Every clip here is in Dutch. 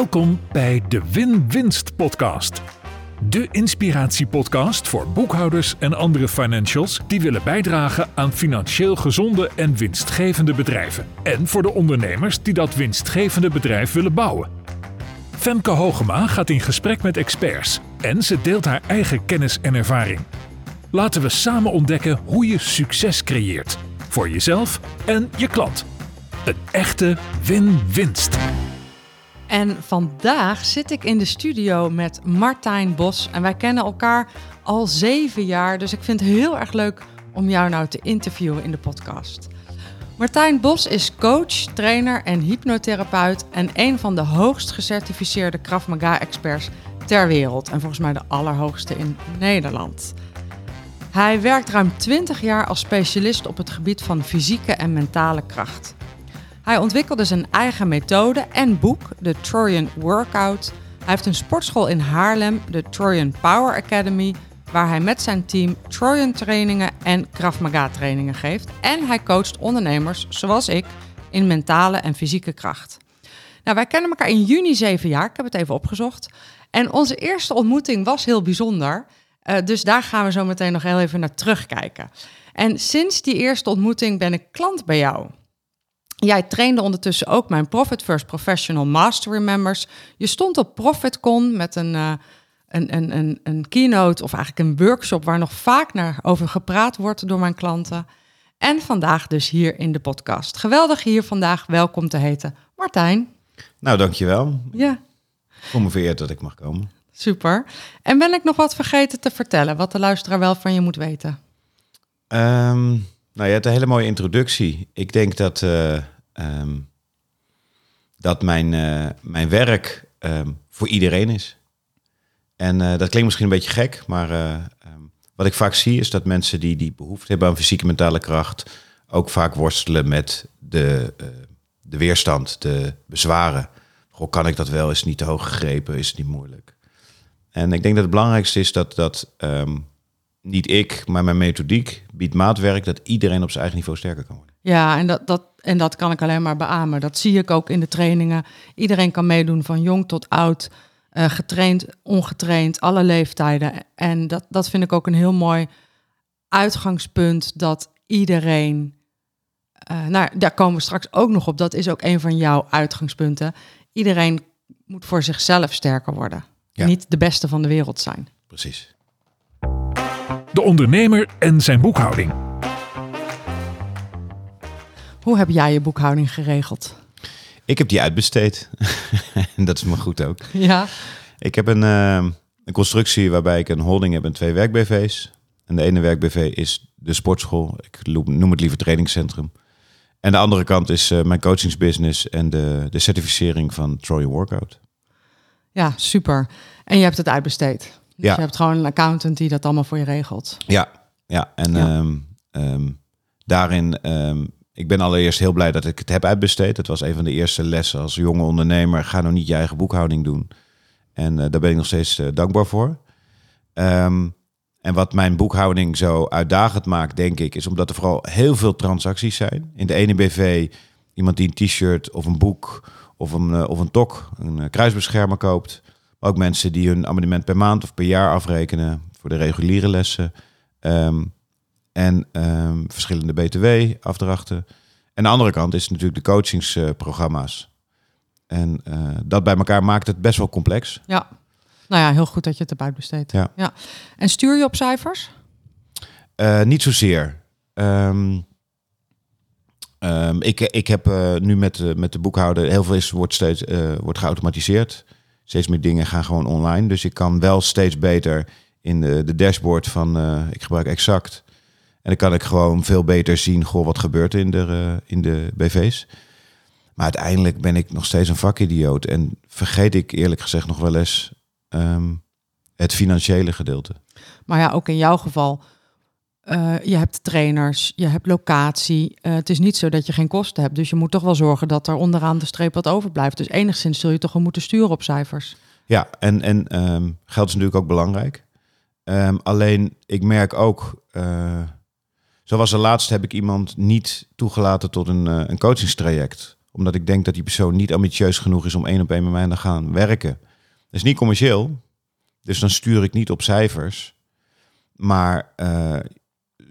Welkom bij de Win-Winst Podcast. De inspiratiepodcast voor boekhouders en andere financials die willen bijdragen aan financieel gezonde en winstgevende bedrijven. En voor de ondernemers die dat winstgevende bedrijf willen bouwen. Femke Hogema gaat in gesprek met experts en ze deelt haar eigen kennis en ervaring. Laten we samen ontdekken hoe je succes creëert voor jezelf en je klant. Een echte win-winst. En vandaag zit ik in de studio met Martijn Bos. En wij kennen elkaar al zeven jaar. Dus ik vind het heel erg leuk om jou nou te interviewen in de podcast. Martijn Bos is coach, trainer en hypnotherapeut. En een van de hoogst gecertificeerde Krav Maga-experts ter wereld. En volgens mij de allerhoogste in Nederland. Hij werkt ruim 20 jaar als specialist op het gebied van fysieke en mentale kracht. Hij ontwikkelde zijn eigen methode en boek, de Trojan Workout. Hij heeft een sportschool in Haarlem, de Trojan Power Academy, waar hij met zijn team Trojan trainingen en Krav Maga trainingen geeft. En hij coacht ondernemers, zoals ik, in mentale en fysieke kracht. Nou, wij kennen elkaar in juni zeven jaar, ik heb het even opgezocht. En onze eerste ontmoeting was heel bijzonder. Uh, dus daar gaan we zo meteen nog heel even naar terugkijken. En sinds die eerste ontmoeting ben ik klant bij jou. Jij trainde ondertussen ook mijn Profit First Professional Mastery members. Je stond op ProfitCon met een, uh, een, een, een, een keynote of eigenlijk een workshop waar nog vaak naar over gepraat wordt door mijn klanten. En vandaag dus hier in de podcast. Geweldig hier vandaag welkom te heten. Martijn. Nou, dankjewel. Ja. Me vereerd dat ik mag komen. Super. En ben ik nog wat vergeten te vertellen, wat de luisteraar wel van je moet weten? Um, nou, je hebt een hele mooie introductie. Ik denk dat, uh, um, dat mijn, uh, mijn werk um, voor iedereen is. En uh, dat klinkt misschien een beetje gek, maar wat ik vaak zie is dat mensen die, die behoefte hebben aan fysieke mentale kracht ook vaak worstelen met de, de weerstand, de bezwaren. Goh, kan ik dat wel? Is het niet te hoog gegrepen? Is het niet moeilijk? En ik denk dat het belangrijkste is dat, dat niet ik, maar mijn methodiek biedt maatwerk dat iedereen op zijn eigen niveau sterker kan worden. Ja, en dat, dat, en dat kan ik alleen maar beamen. Dat zie ik ook in de trainingen. Iedereen kan meedoen, van jong tot oud, uh, getraind, ongetraind, alle leeftijden. En dat, dat vind ik ook een heel mooi uitgangspunt dat iedereen. Uh, nou, daar komen we straks ook nog op. Dat is ook een van jouw uitgangspunten. Iedereen moet voor zichzelf sterker worden. Ja. Niet de beste van de wereld zijn. Precies. De ondernemer en zijn boekhouding. Hoe heb jij je boekhouding geregeld? Ik heb die uitbesteed. en dat is me goed ook. Ja. Ik heb een, uh, een constructie waarbij ik een holding heb en twee werk-BV's. En de ene werk-BV is de sportschool. Ik noem het liever trainingscentrum. En de andere kant is uh, mijn coachingsbusiness en de, de certificering van Troy Workout. Ja, super. En je hebt het uitbesteed. Dus ja. je hebt gewoon een accountant die dat allemaal voor je regelt. Ja, ja. en Ja. Um, um, daarin, um, ik ben allereerst heel blij dat ik het heb uitbesteed. Het was een van de eerste lessen als jonge ondernemer. Ga nou niet je eigen boekhouding doen. En uh, daar ben ik nog steeds uh, dankbaar voor. En wat mijn boekhouding zo uitdagend maakt, denk ik, is omdat er vooral heel veel transacties zijn. In de ene BV iemand die een t-shirt of een boek of een, uh, of een tok, een kruisbeschermer koopt. Maar ook mensen die hun abonnement per maand of per jaar afrekenen voor de reguliere lessen. Um, en um, verschillende BTW-afdrachten. En aan de andere kant is natuurlijk de coachingsprogramma's. en uh, dat bij elkaar maakt het best wel complex. Ja, nou ja, heel goed dat je het hebt uitbesteed. Ja. ja. En stuur je op cijfers? Uh, niet zozeer. Um, Um, ik, ik heb uh, nu met, met de boekhouder, heel veel is, wordt, steeds, wordt geautomatiseerd. Steeds meer dingen gaan gewoon online. Dus ik kan wel steeds beter in de, de dashboard van, ik gebruik exact. En dan kan ik gewoon veel beter zien, goh, wat gebeurt er in de, in de BV's. Maar uiteindelijk ben ik nog steeds een vakidioot. En vergeet ik eerlijk gezegd nog wel eens um, het financiële gedeelte. Maar ja, ook in jouw geval Uh, je hebt trainers, je hebt locatie. Uh, het is niet zo dat je geen kosten hebt. Dus je moet toch wel zorgen dat er onderaan de streep wat overblijft. Dus enigszins zul je toch wel moeten sturen op cijfers. Ja, en, en um, geld is natuurlijk ook belangrijk. Um, alleen ik merk ook, uh, zoals de laatste heb ik iemand niet toegelaten tot een, een coachingstraject. Omdat ik denk dat die persoon niet ambitieus genoeg is om één op één met mij te gaan werken. Dat is niet commercieel. Dus dan stuur ik niet op cijfers. Maar eh,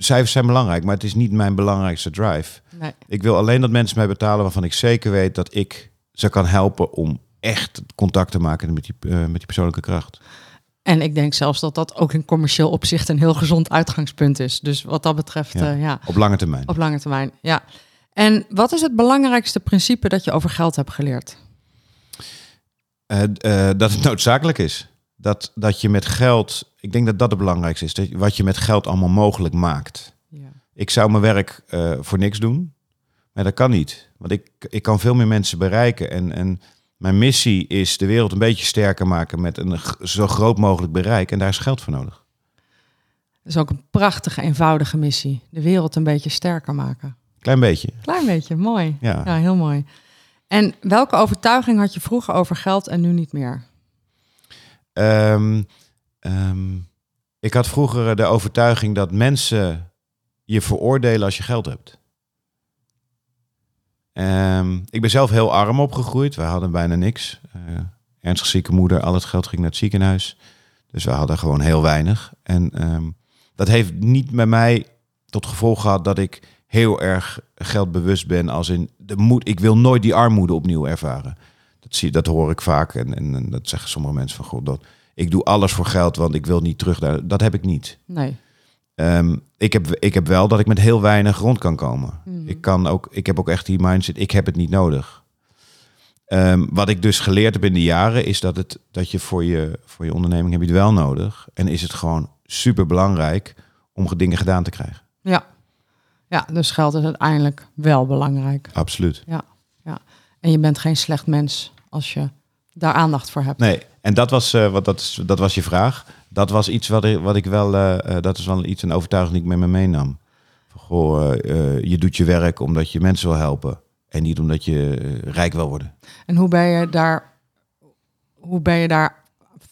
cijfers zijn belangrijk, maar het is niet mijn belangrijkste drive. Nee. Ik wil alleen dat mensen mij betalen waarvan ik zeker weet dat ik ze kan helpen om echt contact te maken met die, eh, met die persoonlijke kracht. En ik denk zelfs dat dat ook in commercieel opzicht een heel gezond uitgangspunt is. Dus wat dat betreft, Ja. ja, ja Op lange termijn. op lange termijn. Ja. En wat is het belangrijkste principe dat je over geld hebt geleerd? Eh, eh, dat het noodzakelijk is. Dat, dat je met geld, ik denk dat dat het belangrijkste is. Dat, wat je met geld allemaal mogelijk maakt. Ja. Ik zou mijn werk eh, voor niks doen, maar dat kan niet. Want ik, ik kan veel meer mensen bereiken. En, en mijn missie is de wereld een beetje sterker maken met een zo groot mogelijk bereik. En daar is geld voor nodig. Dat is ook een prachtige, eenvoudige missie. De wereld een beetje sterker maken. Klein beetje. Klein beetje, mooi. Ja. Ja, heel mooi. En welke overtuiging had je vroeger over geld en nu niet meer? Ehm, ehm, ik had vroeger de overtuiging dat mensen je veroordelen als je geld hebt. Ehm, ik ben zelf heel arm opgegroeid. We hadden bijna niks. Eh, ernstig zieke moeder, al het geld ging naar het ziekenhuis. Dus we hadden gewoon heel weinig. En dat heeft niet bij mij tot gevolg gehad dat ik heel erg geldbewust ben. Als in, de moed, ik wil nooit die armoede opnieuw ervaren. Dat, zie, dat hoor ik vaak. En, en, en dat zeggen sommige mensen van, god, dat, ik doe alles voor geld, want ik wil niet terug naar... Dat heb ik niet. Nee. Ehm, ik, heb, ik heb wel dat ik met heel weinig rond kan komen. Mhm. Ik, kan ook, ik heb ook echt die mindset, ik heb het niet nodig. Ehm, wat ik dus geleerd heb in de jaren, is dat, het, dat je voor je, voor je onderneming heb je het wel nodig. En is het gewoon super belangrijk om dingen gedaan te krijgen. Ja. Ja, dus geld is uiteindelijk wel belangrijk. Absoluut. En je bent geen slecht mens als je daar aandacht voor hebt. Nee, en dat was, eh, wat, dat, is, dat was je vraag. Dat was iets wat ik, wat ik wel, eh, eh, dat is wel iets, een overtuiging die ik met me meenam. Van, goh, je doet je werk omdat je mensen wil helpen. En niet omdat je rijk wil worden. En hoe ben je daar, hoe ben je daar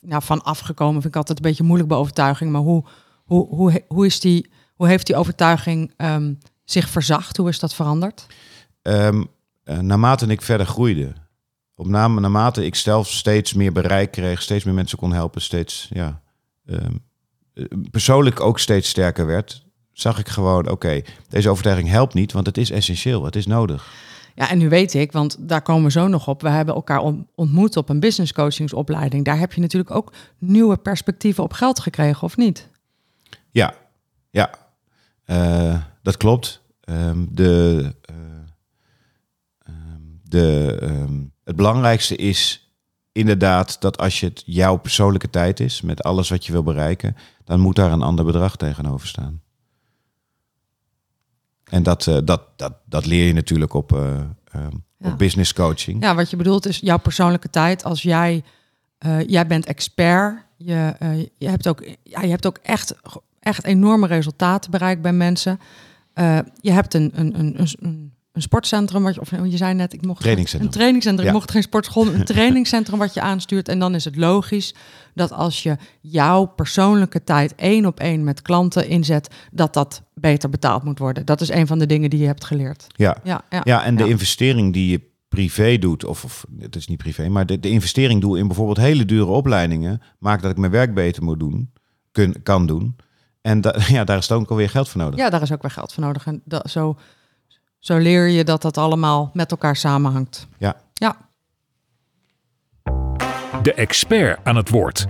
nou, van afgekomen? Vind ik altijd een beetje moeilijk bij overtuiging. Maar hoe, hoe, hoe, hoe, is die, hoe heeft die overtuiging ehm, zich verzacht? Hoe is dat veranderd? Eh, naarmate ik verder groeide, op name, naarmate ik zelf steeds meer bereik kreeg, steeds meer mensen kon helpen, steeds ja, ehm, eh, persoonlijk ook steeds sterker werd, zag ik gewoon, oké, deze overtuiging helpt niet, want het is essentieel, het is nodig. Ja, en nu weet ik, want daar komen we zo nog op. We hebben elkaar on- ontmoet op een business coachingsopleiding. Daar heb je natuurlijk ook nieuwe perspectieven op geld gekregen, of niet? Ja, ja, Eh, dat klopt. Ehm, de, eh, ehm, de, het belangrijkste is inderdaad dat als je het jouw persoonlijke tijd is, met alles wat je wil bereiken, dan moet daar een ander bedrag tegenover staan. En dat, eh, dat, dat, dat leer je natuurlijk op, eh, ehm, Ja. op business coaching. Ja, wat je bedoelt is jouw persoonlijke tijd. Als jij, eh, jij bent expert, je, je hebt ook, ja, je hebt ook echt, echt enorme resultaten bereikt bij mensen. Je hebt een, een, een, een, een, sportcentrum, wat je, of je zei net, ik mocht Trainingscentrum. een trainingscentrum. Ja. Ik mocht geen sportschool, een trainingscentrum wat je aanstuurt. En dan is het logisch dat als je jouw persoonlijke tijd één op één met klanten inzet, dat dat beter betaald moet worden. Dat is een van de dingen die je hebt geleerd. Ja. Ja, ja. Ja, en de Ja. investering die je privé doet, of, of het is niet privé, maar de, de investering doe in bijvoorbeeld hele dure opleidingen, maakt dat ik mijn werk beter moet doen, kun, kan doen. En da, ja, daar is dan ook alweer geld voor nodig. Ja, daar is ook weer geld voor nodig. En dat, zo, zo leer je dat dat allemaal met elkaar samenhangt. Ja. Ja, De expert aan het woord.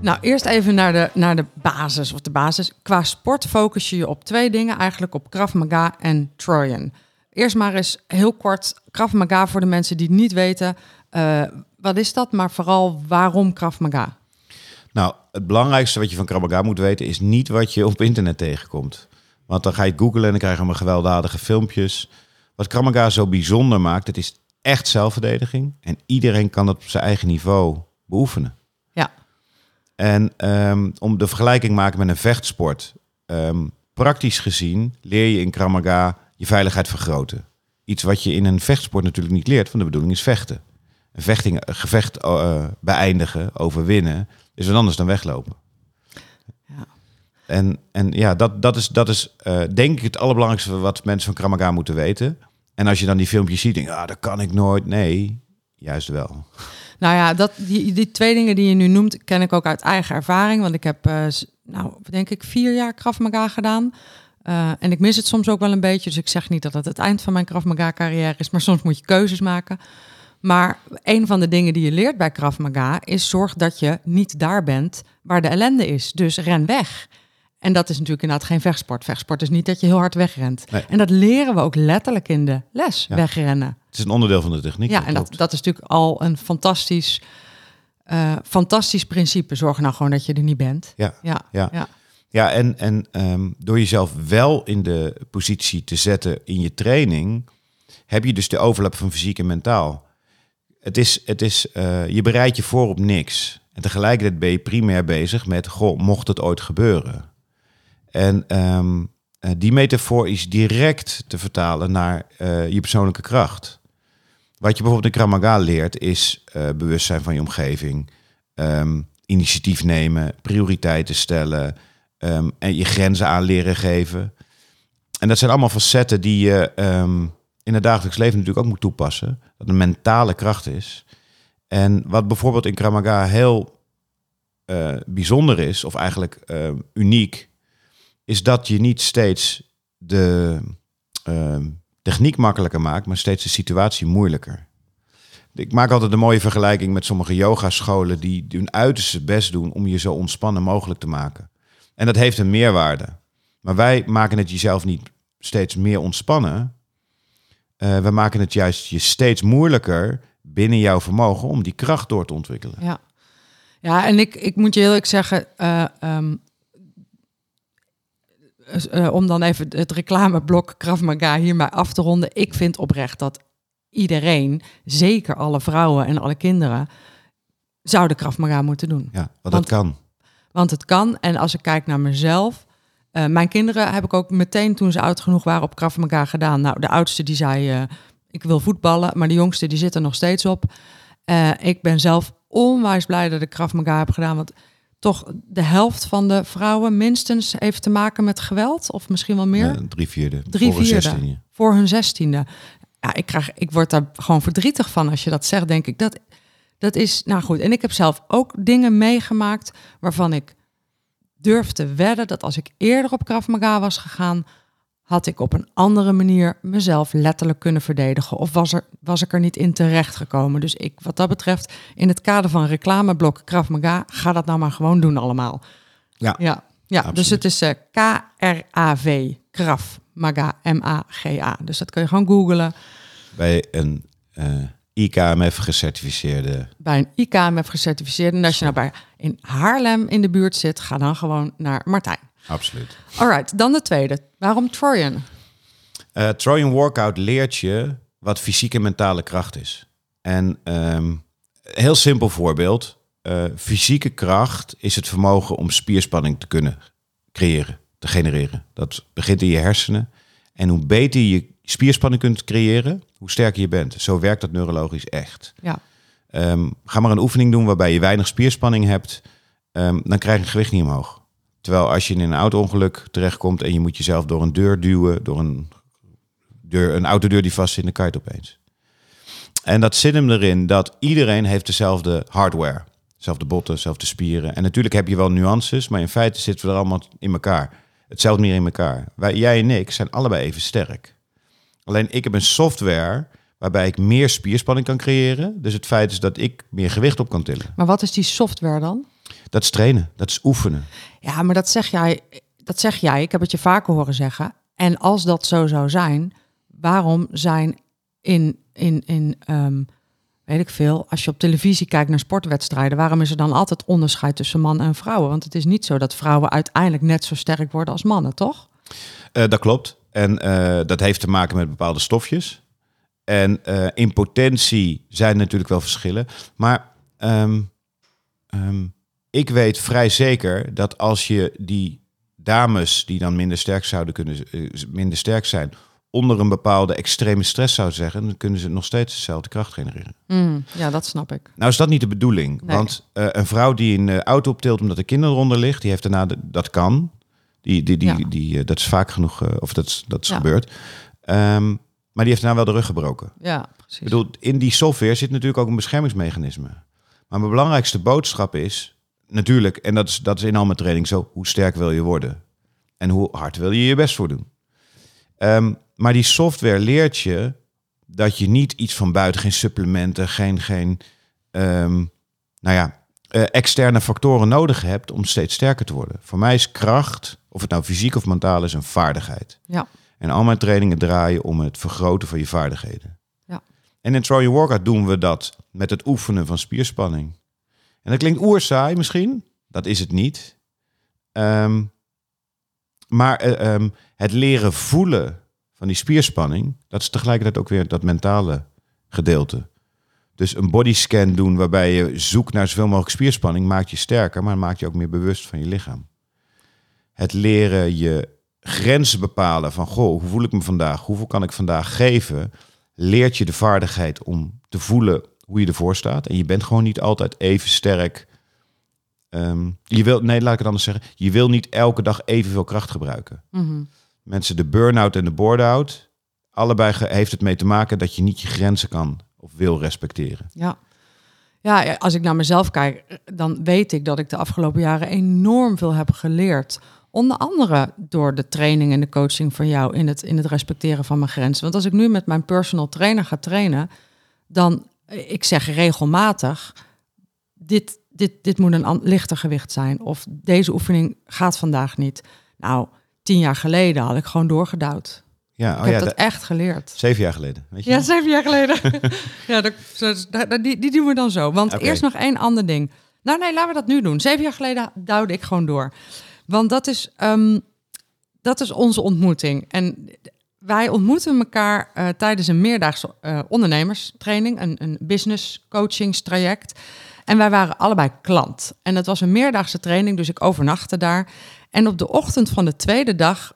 nou eerst even naar de, naar de basis. Of de basis. Qua sport focus je je op twee dingen. Eigenlijk op Krav Maga en Trojan. Eerst maar eens heel kort Krav Maga voor de mensen die het niet weten. Eh, wat is dat? Maar vooral waarom Krav Maga? Nou, het belangrijkste wat je van Krav Maga moet weten is niet wat je op internet tegenkomt. Want dan ga je googlen en dan krijg je allemaal gewelddadige filmpjes. Wat Krav Maga zo bijzonder maakt, het is echt zelfverdediging. En iedereen kan dat op zijn eigen niveau beoefenen. Ja. En ehm, om de vergelijking te maken met een vechtsport. ehm, praktisch gezien leer je in Krav Maga je veiligheid vergroten. Iets wat je in een vechtsport natuurlijk niet leert, want de bedoeling is vechten. Een vechting, gevecht eh, beëindigen, overwinnen, is wat anders dan weglopen. En, en ja, dat, dat is, dat is eh, denk ik het allerbelangrijkste wat mensen van Krav Maga moeten weten. En als je dan die filmpjes ziet, denk je, ah, dat kan ik nooit. Nee, juist wel. Nou ja, dat, die, die twee dingen die je nu noemt, ken ik ook uit eigen ervaring. Want ik heb, s- nou, denk ik, vier jaar Krav Maga gedaan. Eh, en ik mis het soms ook wel een beetje. Dus ik zeg niet dat het het eind van mijn Krav Maga carrière is. Maar soms moet je keuzes maken. Maar een van de dingen die je leert bij Krav Maga is zorg dat je niet daar bent waar de ellende is. Dus ren weg. En dat is natuurlijk inderdaad geen vechtsport. Vechtsport is niet dat je heel hard wegrent. Nee. En dat leren we ook letterlijk in de les, Ja. wegrennen. Het is een onderdeel van de techniek. Ja, en dat, is natuurlijk al een fantastisch, eh, fantastisch principe. Zorg nou gewoon dat je er niet bent. Ja. Ja, Ja. ja. Ja, en, en ehm, door jezelf wel in de positie te zetten in je training, heb je dus de overlap van fysiek en mentaal. Het is, het is, eh, je bereidt je voor op niks. En tegelijkertijd ben je primair bezig met, goh, mocht het ooit gebeuren? En ehm, eh, die metafoor is direct te vertalen naar eh, je persoonlijke kracht. Wat je bijvoorbeeld in Krav Maga leert, is eh, bewustzijn van je omgeving, ehm, initiatief nemen, prioriteiten stellen, Ehm, en je grenzen aan leren geven. En dat zijn allemaal facetten die je in het dagelijks leven natuurlijk ook moet toepassen. Dat een mentale kracht is. En wat bijvoorbeeld in Krav Maga heel bijzonder is, of eigenlijk uniek, is dat je niet steeds de ehm, techniek makkelijker maakt, maar steeds de situatie moeilijker. Ik maak altijd een mooie vergelijking met sommige yogascholen die hun uiterste best doen om je zo ontspannen mogelijk te maken. En dat heeft een meerwaarde. Maar wij maken het jezelf niet steeds meer ontspannen. Eh, we maken het juist je steeds moeilijker binnen jouw vermogen om die kracht door te ontwikkelen. ja. ja en ik, ik moet je eerlijk zeggen, eh, ehm, eh, om dan even het reclameblok Krav Maga hiermee af te ronden. Ik vind oprecht dat iedereen, zeker alle vrouwen en alle kinderen, zouden Krav Maga moeten doen. Ja, want, Want- dat kan. Want het kan. En als ik kijk naar mezelf. eh, mijn kinderen heb ik ook meteen toen ze oud genoeg waren op Krav Maga gedaan. Nou, de oudste die zei, eh, ik wil voetballen. Maar de jongste die zit er nog steeds op. Ik ben zelf onwijs blij dat ik Krav Maga heb gedaan. Want toch de helft van de vrouwen minstens heeft te maken met geweld. Of misschien wel meer. Eh, drie vierde. Drie voor vierde. zestiende. Voor hun zestiende. Ja, ik, krijg, ik word daar gewoon verdrietig van als je dat zegt, denk ik. Dat, dat is, nou goed. En ik heb zelf ook dingen meegemaakt waarvan ik durf te wedden dat als ik eerder op Krav Maga was gegaan, had ik op een andere manier mezelf letterlijk kunnen verdedigen. Of was, er, was ik er niet in terecht gekomen. Dus ik, wat dat betreft, in het kader van reclameblok Krav Maga, ga dat nou maar gewoon doen allemaal. Ja. ja, ja dus het is eh, K-R-A-V, Krav Maga, M-A-G-A. Dus dat kun je gewoon googlen. Bij een eh, IKMF gecertificeerde. Bij een IKMF gecertificeerd. En als je nou bij in Haarlem in de buurt zit, ga dan gewoon naar Martijn. Absoluut. Alright, dan de tweede. Waarom Trojan? Eh Trojan Workout leert je wat fysieke en mentale kracht is. En ehm, heel simpel voorbeeld. Eh, fysieke kracht is het vermogen om spierspanning te kunnen creëren, te genereren. Dat begint in je hersenen. En hoe beter je spierspanning kunt creëren, hoe sterker je bent. Zo werkt dat neurologisch echt. Ja, Ehm, ga maar een oefening doen waarbij je weinig spierspanning hebt. ehm, dan krijg je gewicht niet omhoog. Terwijl als je in een auto-ongeluk terechtkomt en je moet jezelf door een deur duwen, door een, deur, een autodeur die vast zit, dan kan je het opeens. En dat zit hem erin dat iedereen heeft dezelfde hardware. Dezelfde botten, dezelfde spieren. En natuurlijk heb je wel nuances, maar in feite zitten we er allemaal in elkaar. Hetzelfde meer in elkaar. Wij, jij en ik zijn allebei even sterk. Alleen ik heb een software waarbij ik meer spierspanning kan creëren. Dus het feit is dat ik meer gewicht op kan tillen. maar wat is die software dan? Dat is trainen, dat is oefenen. Ja, maar dat zeg jij. Dat zeg jij. Ik heb het je vaker horen zeggen. En als dat zo zou zijn, waarom zijn in, in, in ehm, weet ik veel, als je op televisie kijkt naar sportwedstrijden, waarom is er dan altijd onderscheid tussen mannen en vrouwen? Want het is niet zo dat vrouwen uiteindelijk net zo sterk worden als mannen, toch? Eh, dat klopt. En eh, dat heeft te maken met bepaalde stofjes. En eh, in potentie zijn er natuurlijk wel verschillen. Maar ehm, ehm, ik weet vrij zeker dat als je die dames die dan minder sterk zouden kunnen eh, minder sterk zijn, onder een bepaalde extreme stress zou zeggen, dan kunnen ze nog steeds dezelfde kracht genereren. Mm, ja, dat snap ik. Nou is dat niet de bedoeling. Nee. Want een vrouw die een auto optilt omdat de kinderen eronder ligt, die heeft daarna, de, dat kan. Die, die, die, Ja. die, eh, dat is vaak genoeg, eh, of dat is, dat is Ja. gebeurd. Ehm, maar die heeft nou wel de rug gebroken. Ja, precies. Ik bedoel, in die software zit natuurlijk ook een beschermingsmechanisme. Maar mijn belangrijkste boodschap is natuurlijk, en dat is, dat is in al mijn training zo, hoe sterk wil je worden? En hoe hard wil je je best voor doen? Ehm, maar die software leert je dat je niet iets van buiten, geen supplementen, geen, geen ehm, nou ja, eh, externe factoren nodig hebt om steeds sterker te worden. Voor mij is kracht, of het nou fysiek of mentaal is, een vaardigheid. Ja. En al mijn trainingen draaien om het vergroten van je vaardigheden. Ja. En in Throw Your Workout doen we dat met het oefenen van spierspanning. En dat klinkt oerzaai misschien. Dat is het niet. Ehm, maar eh, ehm, het leren voelen van die spierspanning, dat is tegelijkertijd ook weer dat mentale gedeelte. Dus een bodyscan doen waarbij je zoekt naar zoveel mogelijk spierspanning, maakt je sterker, maar maakt je ook meer bewust van je lichaam. Het leren je grenzen bepalen van, goh, hoe voel ik me vandaag? Hoeveel kan ik vandaag geven? Leert je de vaardigheid om te voelen hoe je ervoor staat. En je bent gewoon niet altijd even sterk. Ehm, je wil, nee, laat ik het anders zeggen. Je wil niet elke dag evenveel kracht gebruiken. Mhm. Mensen, de burn-out en de board-out, allebei heeft het mee te maken dat je niet je grenzen kan of wil respecteren. Ja. Ja, als ik naar mezelf kijk, dan weet ik dat ik de afgelopen jaren enorm veel heb geleerd. Onder andere door de training en de coaching van jou in het, in het respecteren van mijn grenzen. Want als ik nu met mijn personal trainer ga trainen, dan, ik zeg regelmatig, dit, dit, dit moet een lichter gewicht zijn. Of deze oefening gaat vandaag niet. Nou, tien jaar geleden had ik gewoon doorgedouwd. Ja, ik oh heb ja, dat da- echt geleerd. zeven jaar geleden. Weet je Ja, zeven jaar geleden. ja, dat, dat- dat- die, die doen we dan zo. Want eerst nog één ander ding. Nou nee, laten we dat nu doen. Zeven jaar geleden duwde ik gewoon door. Want dat is, ehm, dat is onze ontmoeting. En wij ontmoeten elkaar eh, tijdens een meerdaagse eh, ondernemerstraining, een, een business coachingstraject. En wij waren allebei klant. En het was een meerdaagse training, dus ik overnachtte daar. En op de ochtend van de tweede dag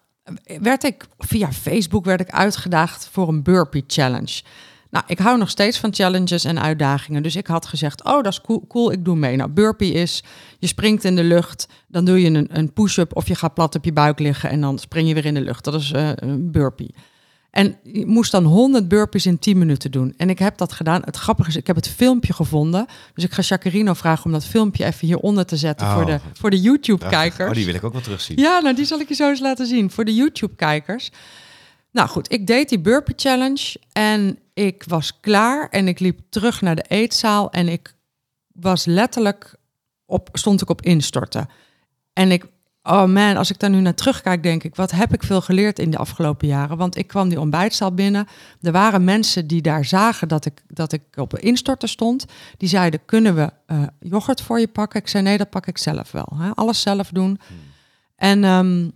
werd ik via Facebook werd ik uitgedaagd voor een burpee challenge. Nou, ik hou nog steeds van challenges en uitdagingen. Dus ik had gezegd, oh, dat is cool, ik doe mee. Nou, burpee is, je springt in de lucht, dan doe je een, een push-up of je gaat plat op je buik liggen en dan spring je weer in de lucht. Dat is eh, een burpee. En je moest dan 100 burpees in 10 minuten doen. En ik heb dat gedaan. Het grappige is, ik heb het filmpje gevonden. Dus ik ga Jacarino vragen om dat filmpje even hieronder te zetten Oh, voor de, goed. voor de. YouTube-kijkers. Oh, die wil ik ook wel terugzien. Ja, nou die zal ik je zo eens laten zien voor de YouTube-kijkers. Nou goed, ik deed die burpee challenge en ik was klaar en ik liep terug naar de eetzaal en ik was letterlijk op, stond ik op instorten. En ik, oh man, als ik daar nu naar terugkijk, denk ik, wat heb ik veel geleerd in de afgelopen jaren? Want ik kwam die ontbijtzaal binnen. Er waren mensen die daar zagen dat ik, dat ik op een instorten stond. Die zeiden, kunnen we eh, yoghurt voor je pakken? Ik zei, nee, dat pak ik zelf wel. Hè? Alles zelf doen. En ehm,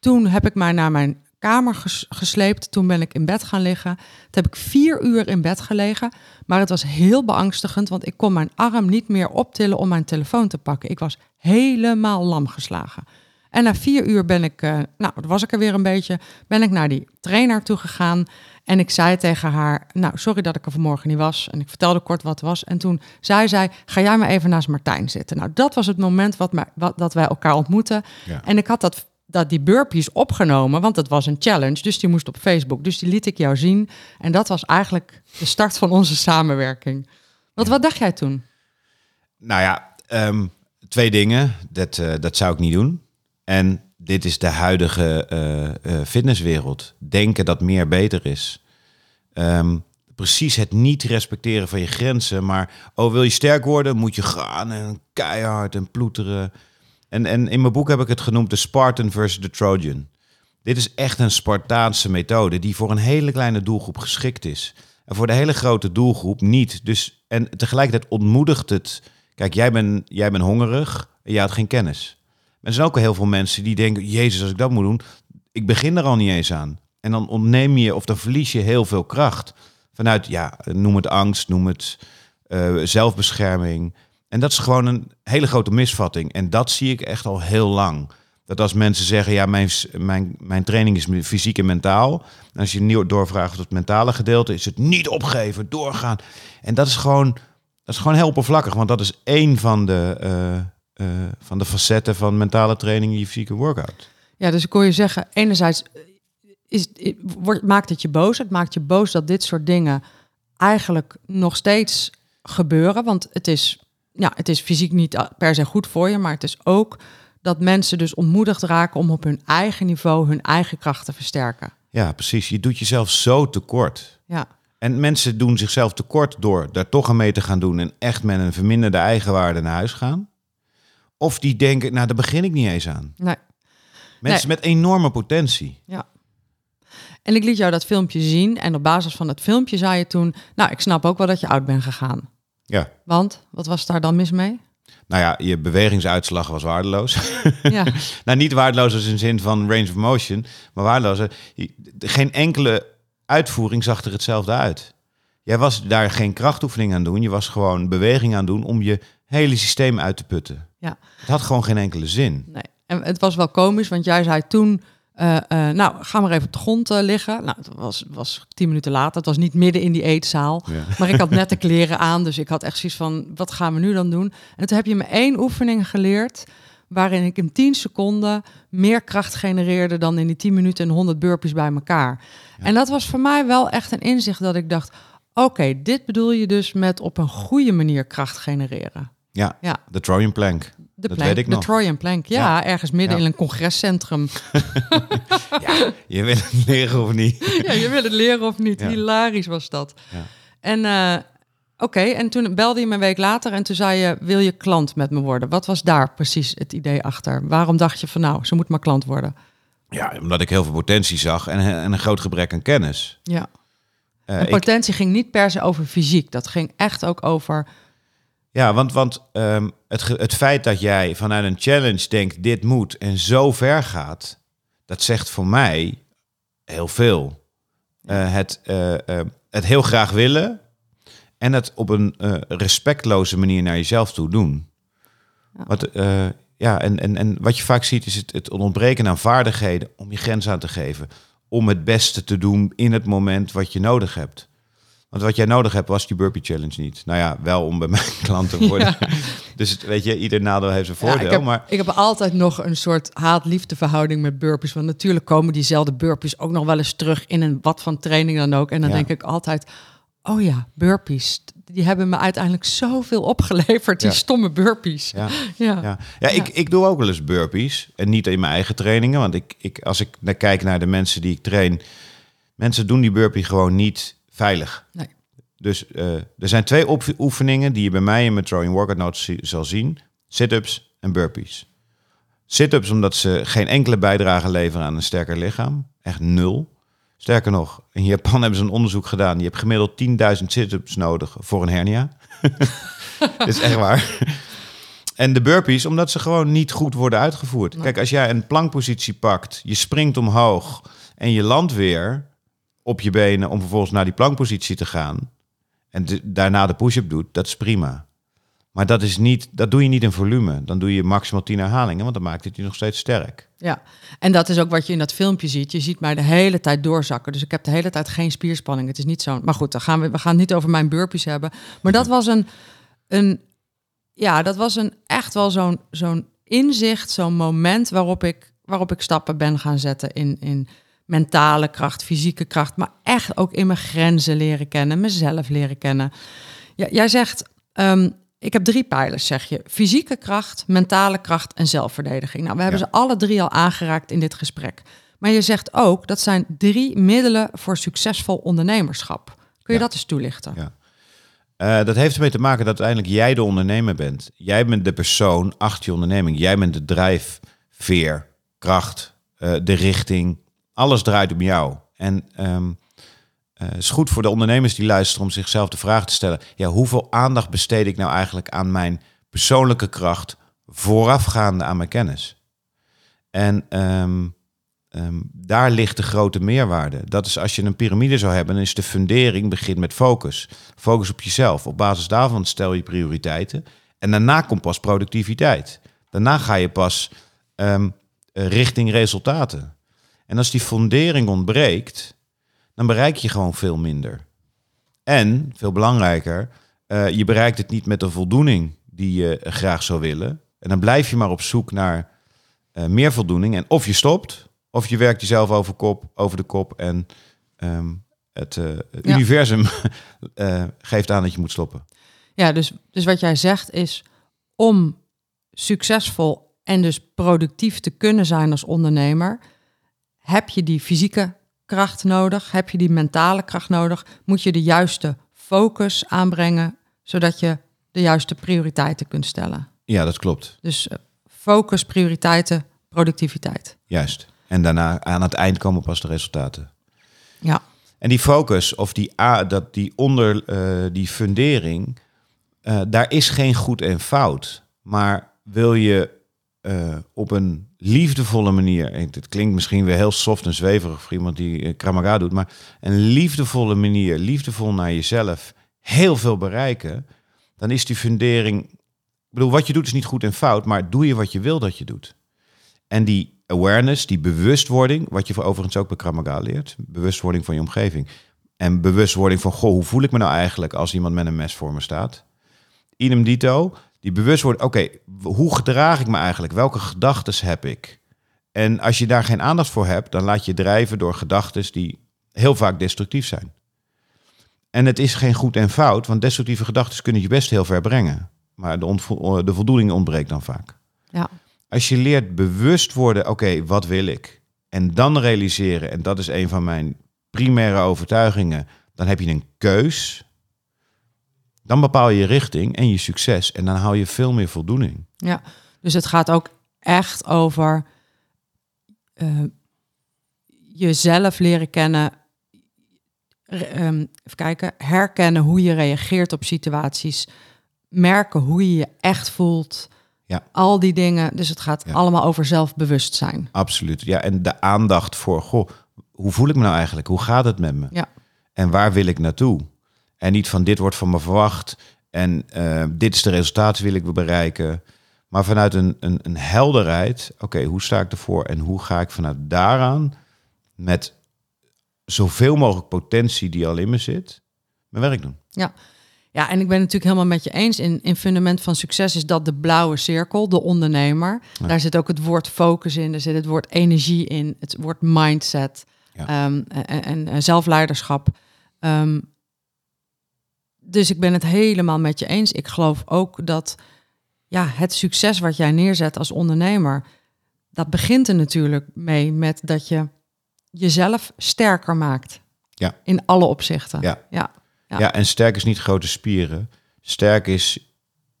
toen heb ik mij naar mijn kamer ges- gesleept. Toen ben ik in bed gaan liggen. Toen heb ik vier uur in bed gelegen. Maar het was heel beangstigend, want ik kon mijn arm niet meer optillen om mijn telefoon te pakken. Ik was helemaal lam geslagen. En na vier uur ben ik, eh, nou, dat was ik er weer een beetje, ben ik naar die trainer toe gegaan. En ik zei tegen haar, nou, sorry dat ik er vanmorgen niet was. En ik vertelde kort wat het was. En toen zei zij, ga jij maar even naast Martijn zitten. Nou, dat was het moment wat, mij- wat, dat wij elkaar ontmoetten. Ja. En ik had dat, dat die burpees opgenomen, want het was een challenge. Dus die moest op Facebook. Dus die liet ik jou zien. En dat was eigenlijk de start van onze samenwerking. Wat, wat dacht jij toen? Nou ja, ehm, twee dingen. Dat, eh, dat zou ik niet doen. En dit is de huidige eh, eh, fitnesswereld. Denken dat meer beter is. Ehm, precies het niet respecteren van je grenzen. Maar oh, wil je sterk worden, moet je gaan en keihard en ploeteren. En, en in mijn boek heb ik het genoemd de Spartan versus de Trojan. Dit is echt een Spartaanse methode die voor een hele kleine doelgroep geschikt is. En voor de hele grote doelgroep niet. Dus, en tegelijkertijd ontmoedigt het. Kijk, jij bent jij bent hongerig en jij had geen kennis. Er zijn ook heel veel mensen die denken: Jezus, als ik dat moet doen, ik begin er al niet eens aan. En dan ontneem je of dan verlies je heel veel kracht. Vanuit, ja, noem het angst, noem het eh, zelfbescherming. En dat is gewoon een hele grote misvatting. En dat zie ik echt al heel lang. Dat als mensen zeggen, ja, mijn, mijn, mijn training is fysiek en mentaal. En als je nieuw doorvraagt op het mentale gedeelte, is het niet opgeven, doorgaan. En dat is gewoon, dat is gewoon heel oppervlakkig. Want dat is één van de, eh, eh, van de facetten van mentale training in je fysieke workout. Ja, dus ik kon je zeggen, enerzijds is, i- wordt, maakt het je boos. Het maakt je boos dat dit soort dingen eigenlijk nog steeds gebeuren. Want het is, ja, het is fysiek niet per se goed voor je, maar het is ook dat mensen dus ontmoedigd raken om op hun eigen niveau hun eigen kracht te versterken. Ja, precies. Je doet jezelf zo tekort. Ja, En mensen doen zichzelf tekort door daar toch aan mee te gaan doen en echt met een verminderde eigenwaarde naar huis gaan. Of die denken, nou, daar begin ik niet eens aan. nee. Mensen met enorme potentie. Ja. En ik liet jou dat filmpje zien en op basis van het filmpje zei je toen, nou, ik snap ook wel dat je oud bent gegaan. Ja. Want, wat was daar dan mis mee? Nou ja, je bewegingsuitslag was waardeloos. Ja, nou, niet waardeloos als in zin van range of motion, maar waardeloos. Geen enkele uitvoering zag er hetzelfde uit. Jij was daar geen krachtoefening aan doen. Je was gewoon beweging aan doen om je hele systeem uit te putten. ja. Het had gewoon geen enkele zin. Nee. En het was wel komisch, want jij zei toen, eh, eh, nou, ga maar even op de grond eh, liggen. Nou, het was, was tien minuten later. Het was niet midden in die eetzaal. Ja. Maar ik had net de kleren aan, dus ik had echt zoiets van, wat gaan we nu dan doen? En toen heb je me één oefening geleerd, waarin ik in 10 seconden meer kracht genereerde dan in die 10 minuten en 100 burpees bij elkaar. En dat was voor mij wel echt een inzicht dat ik dacht, oké, dit bedoel je dus met op een goede manier kracht genereren. Ja, Ja. de Trojan Plank. De, Dat plank, weet ik de nog. Trojan Plank, ja, Ja. ergens midden Ja. in een congrescentrum. Je wil het leren of niet? ja, je wil het leren of niet. Ja. Hilarisch was dat. Ja. En eh, oké, en toen belde je me een week later en toen zei je, wil je klant met me worden? Wat was daar precies het idee achter? Waarom dacht je van nou, ze moet maar klant worden? Ja, omdat ik heel veel potentie zag en, en een groot gebrek aan kennis. Ja. Eh, En ik- potentie ging niet per se over fysiek. Dat ging echt ook over, Ja, want, want ehm, het, het feit dat jij vanuit een challenge denkt, dit moet en zo ver gaat, dat zegt voor mij heel veel. Eh, het, eh, eh, het heel graag willen en het op een eh, respectloze manier naar jezelf toe doen. Ja. Wat, ja, en, en, en wat je vaak ziet is het, het ontbreken aan vaardigheden om je grens aan te geven. Om het beste te doen in het moment wat je nodig hebt. Want wat jij nodig hebt was die Burpee Challenge niet. Nou ja, wel om bij mijn klant te worden. Dus weet je, ieder nadeel heeft zijn Ja, voordeel. ik, heb, maar ik heb altijd nog een soort haat-liefde verhouding met burpees. Want natuurlijk komen diezelfde burpees ook nog wel eens terug in een wat van training dan ook. En dan Ja. denk ik altijd, oh ja, burpees. Die hebben me uiteindelijk zoveel opgeleverd, die stomme burpees. ja, Ja. ja. ja ik, ik doe ook wel eens burpees. En niet in mijn eigen trainingen. Want ik, ik, als ik naar kijk naar de mensen die ik train... Mensen doen die burpee gewoon niet veilig. Nee. Dus eh, er zijn twee oefeningen die je bij mij in mijn Throwing Workout Notes zal zien. Sit-ups en burpees. Sit-ups omdat ze geen enkele bijdrage leveren aan een sterker lichaam. Echt nul. Sterker nog, in Japan hebben ze een onderzoek gedaan. Je hebt gemiddeld 10.000 sit-ups nodig voor een hernia. Dat is echt waar. En de burpees, omdat ze gewoon niet goed worden uitgevoerd. Kijk, als jij een plankpositie pakt, je springt omhoog en je landt weer op je benen om vervolgens naar die plankpositie te gaan en daarna de push-up doet, dat is prima. Maar dat, is niet, dat doe je niet in volume. Dan doe je maximaal 10 herhalingen, want dan maakt het je nog steeds sterk. Ja, en dat is ook wat je in dat filmpje ziet. Je ziet mij de hele tijd doorzakken. Dus ik heb de hele tijd geen spierspanning. Het is niet zo. Maar goed, dan gaan we, we gaan het niet over mijn burpees hebben. Maar dat was een, een ja, dat was een echt wel zo'n zo'n inzicht, zo'n moment waarop ik, waarop ik stappen ben gaan zetten in, in mentale kracht, fysieke kracht, maar echt ook in mijn grenzen leren kennen, mezelf leren kennen. Ja, jij zegt, ehm, ik heb drie pijlers, zeg je. Fysieke kracht, mentale kracht en zelfverdediging. Nou, we hebben Ja. ze alle drie al aangeraakt in dit gesprek. Maar je zegt ook, dat zijn drie middelen voor succesvol ondernemerschap. Kun je Ja. dat eens toelichten? Ja. Eh, dat heeft ermee te maken dat uiteindelijk jij de ondernemer bent. Jij bent de persoon achter je onderneming. Jij bent de drijfveer, kracht, eh, de richting. Alles draait om jou. En ehm, eh, het is goed voor de ondernemers die luisteren om zichzelf de vraag te stellen: ja, hoeveel aandacht besteed ik nou eigenlijk aan mijn persoonlijke kracht voorafgaande aan mijn kennis? En ehm, ehm, daar ligt de grote meerwaarde. Dat is als je een piramide zou hebben, dan is de fundering begint met focus. Focus op jezelf. Op basis daarvan stel je prioriteiten. En daarna komt pas productiviteit. Daarna ga je pas eh, richting resultaten. En als die fundering ontbreekt, dan bereik je gewoon veel minder. En, veel belangrijker, eh, je bereikt het niet met de voldoening die je graag zou willen. En dan blijf je maar op zoek naar eh, meer voldoening. En of je stopt, Of je werkt jezelf over, kop, over de kop en ehm, het, eh, Ja. universum geeft aan dat je moet stoppen. Ja, dus, dus wat jij zegt is om succesvol en dus productief te kunnen zijn als ondernemer, heb je die fysieke kracht nodig, heb je die mentale kracht nodig, moet je de juiste focus aanbrengen, zodat je de juiste prioriteiten kunt stellen. Ja, dat klopt. Dus eh, focus, prioriteiten, productiviteit. Juist. En daarna aan het eind komen pas de resultaten. Ja, En die focus of die, a, dat die onder eh, die fundering, eh, daar is geen goed en fout. Maar wil je eh, op een liefdevolle manier, het klinkt misschien weer heel soft en zweverig voor iemand die uh, Kramaga doet, maar een liefdevolle manier, liefdevol naar jezelf, heel veel bereiken, dan is die fundering, ik bedoel, wat je doet is niet goed en fout, maar doe je wat je wil dat je doet. En die awareness, die bewustwording, wat je voor overigens ook bij Kramaga leert, bewustwording van je omgeving. En bewustwording van, goh, hoe voel ik me nou eigenlijk als iemand met een mes voor me staat? Idem dito, die bewustwording, oké, hoe gedraag ik me eigenlijk? Welke gedachten heb ik? En als je daar geen aandacht voor hebt, dan laat je drijven door gedachten die heel vaak destructief zijn. En het is geen goed en fout, want destructieve gedachten kunnen je best heel ver brengen. Maar de, ontvo- de voldoening ontbreekt dan vaak. ja, Als je leert bewust worden, oké, wat wil ik? En dan realiseren, en dat is een van mijn primaire overtuigingen, dan heb je een keus. Dan bepaal je je richting en je succes. En dan haal je veel meer voldoening. ja. Dus het gaat ook echt over eh, jezelf leren kennen. Ehm, even kijken, herkennen hoe je reageert op situaties. Merken hoe je je echt voelt. Ja. Al die dingen. Dus het gaat Ja. allemaal over zelfbewustzijn. Absoluut. Ja, en de aandacht voor, goh, hoe voel ik me nou eigenlijk? Hoe gaat het met me? Ja. En waar wil ik naartoe? En niet van dit wordt van me verwacht en eh, dit is de resultaat wil ik bereiken. Maar vanuit een, een, een helderheid, oké, hoe sta ik ervoor en hoe ga ik vanuit daaraan met zoveel mogelijk potentie die al in me zit, mijn werk doen. Ja. Ja, en ik ben natuurlijk helemaal met je eens. In, in fundament van succes is dat de blauwe cirkel, de ondernemer. Ja. Daar zit ook het woord focus in, er zit het woord energie in, het woord mindset Ja. ehm, en, en, en zelfleiderschap. Ehm, dus ik ben het helemaal met je eens. Ik geloof ook dat ja, het succes wat jij neerzet als ondernemer, dat begint er natuurlijk mee met dat je jezelf sterker maakt. Ja. In alle opzichten. Ja. ja. Ja. Ja. en sterk is niet grote spieren. Sterk is,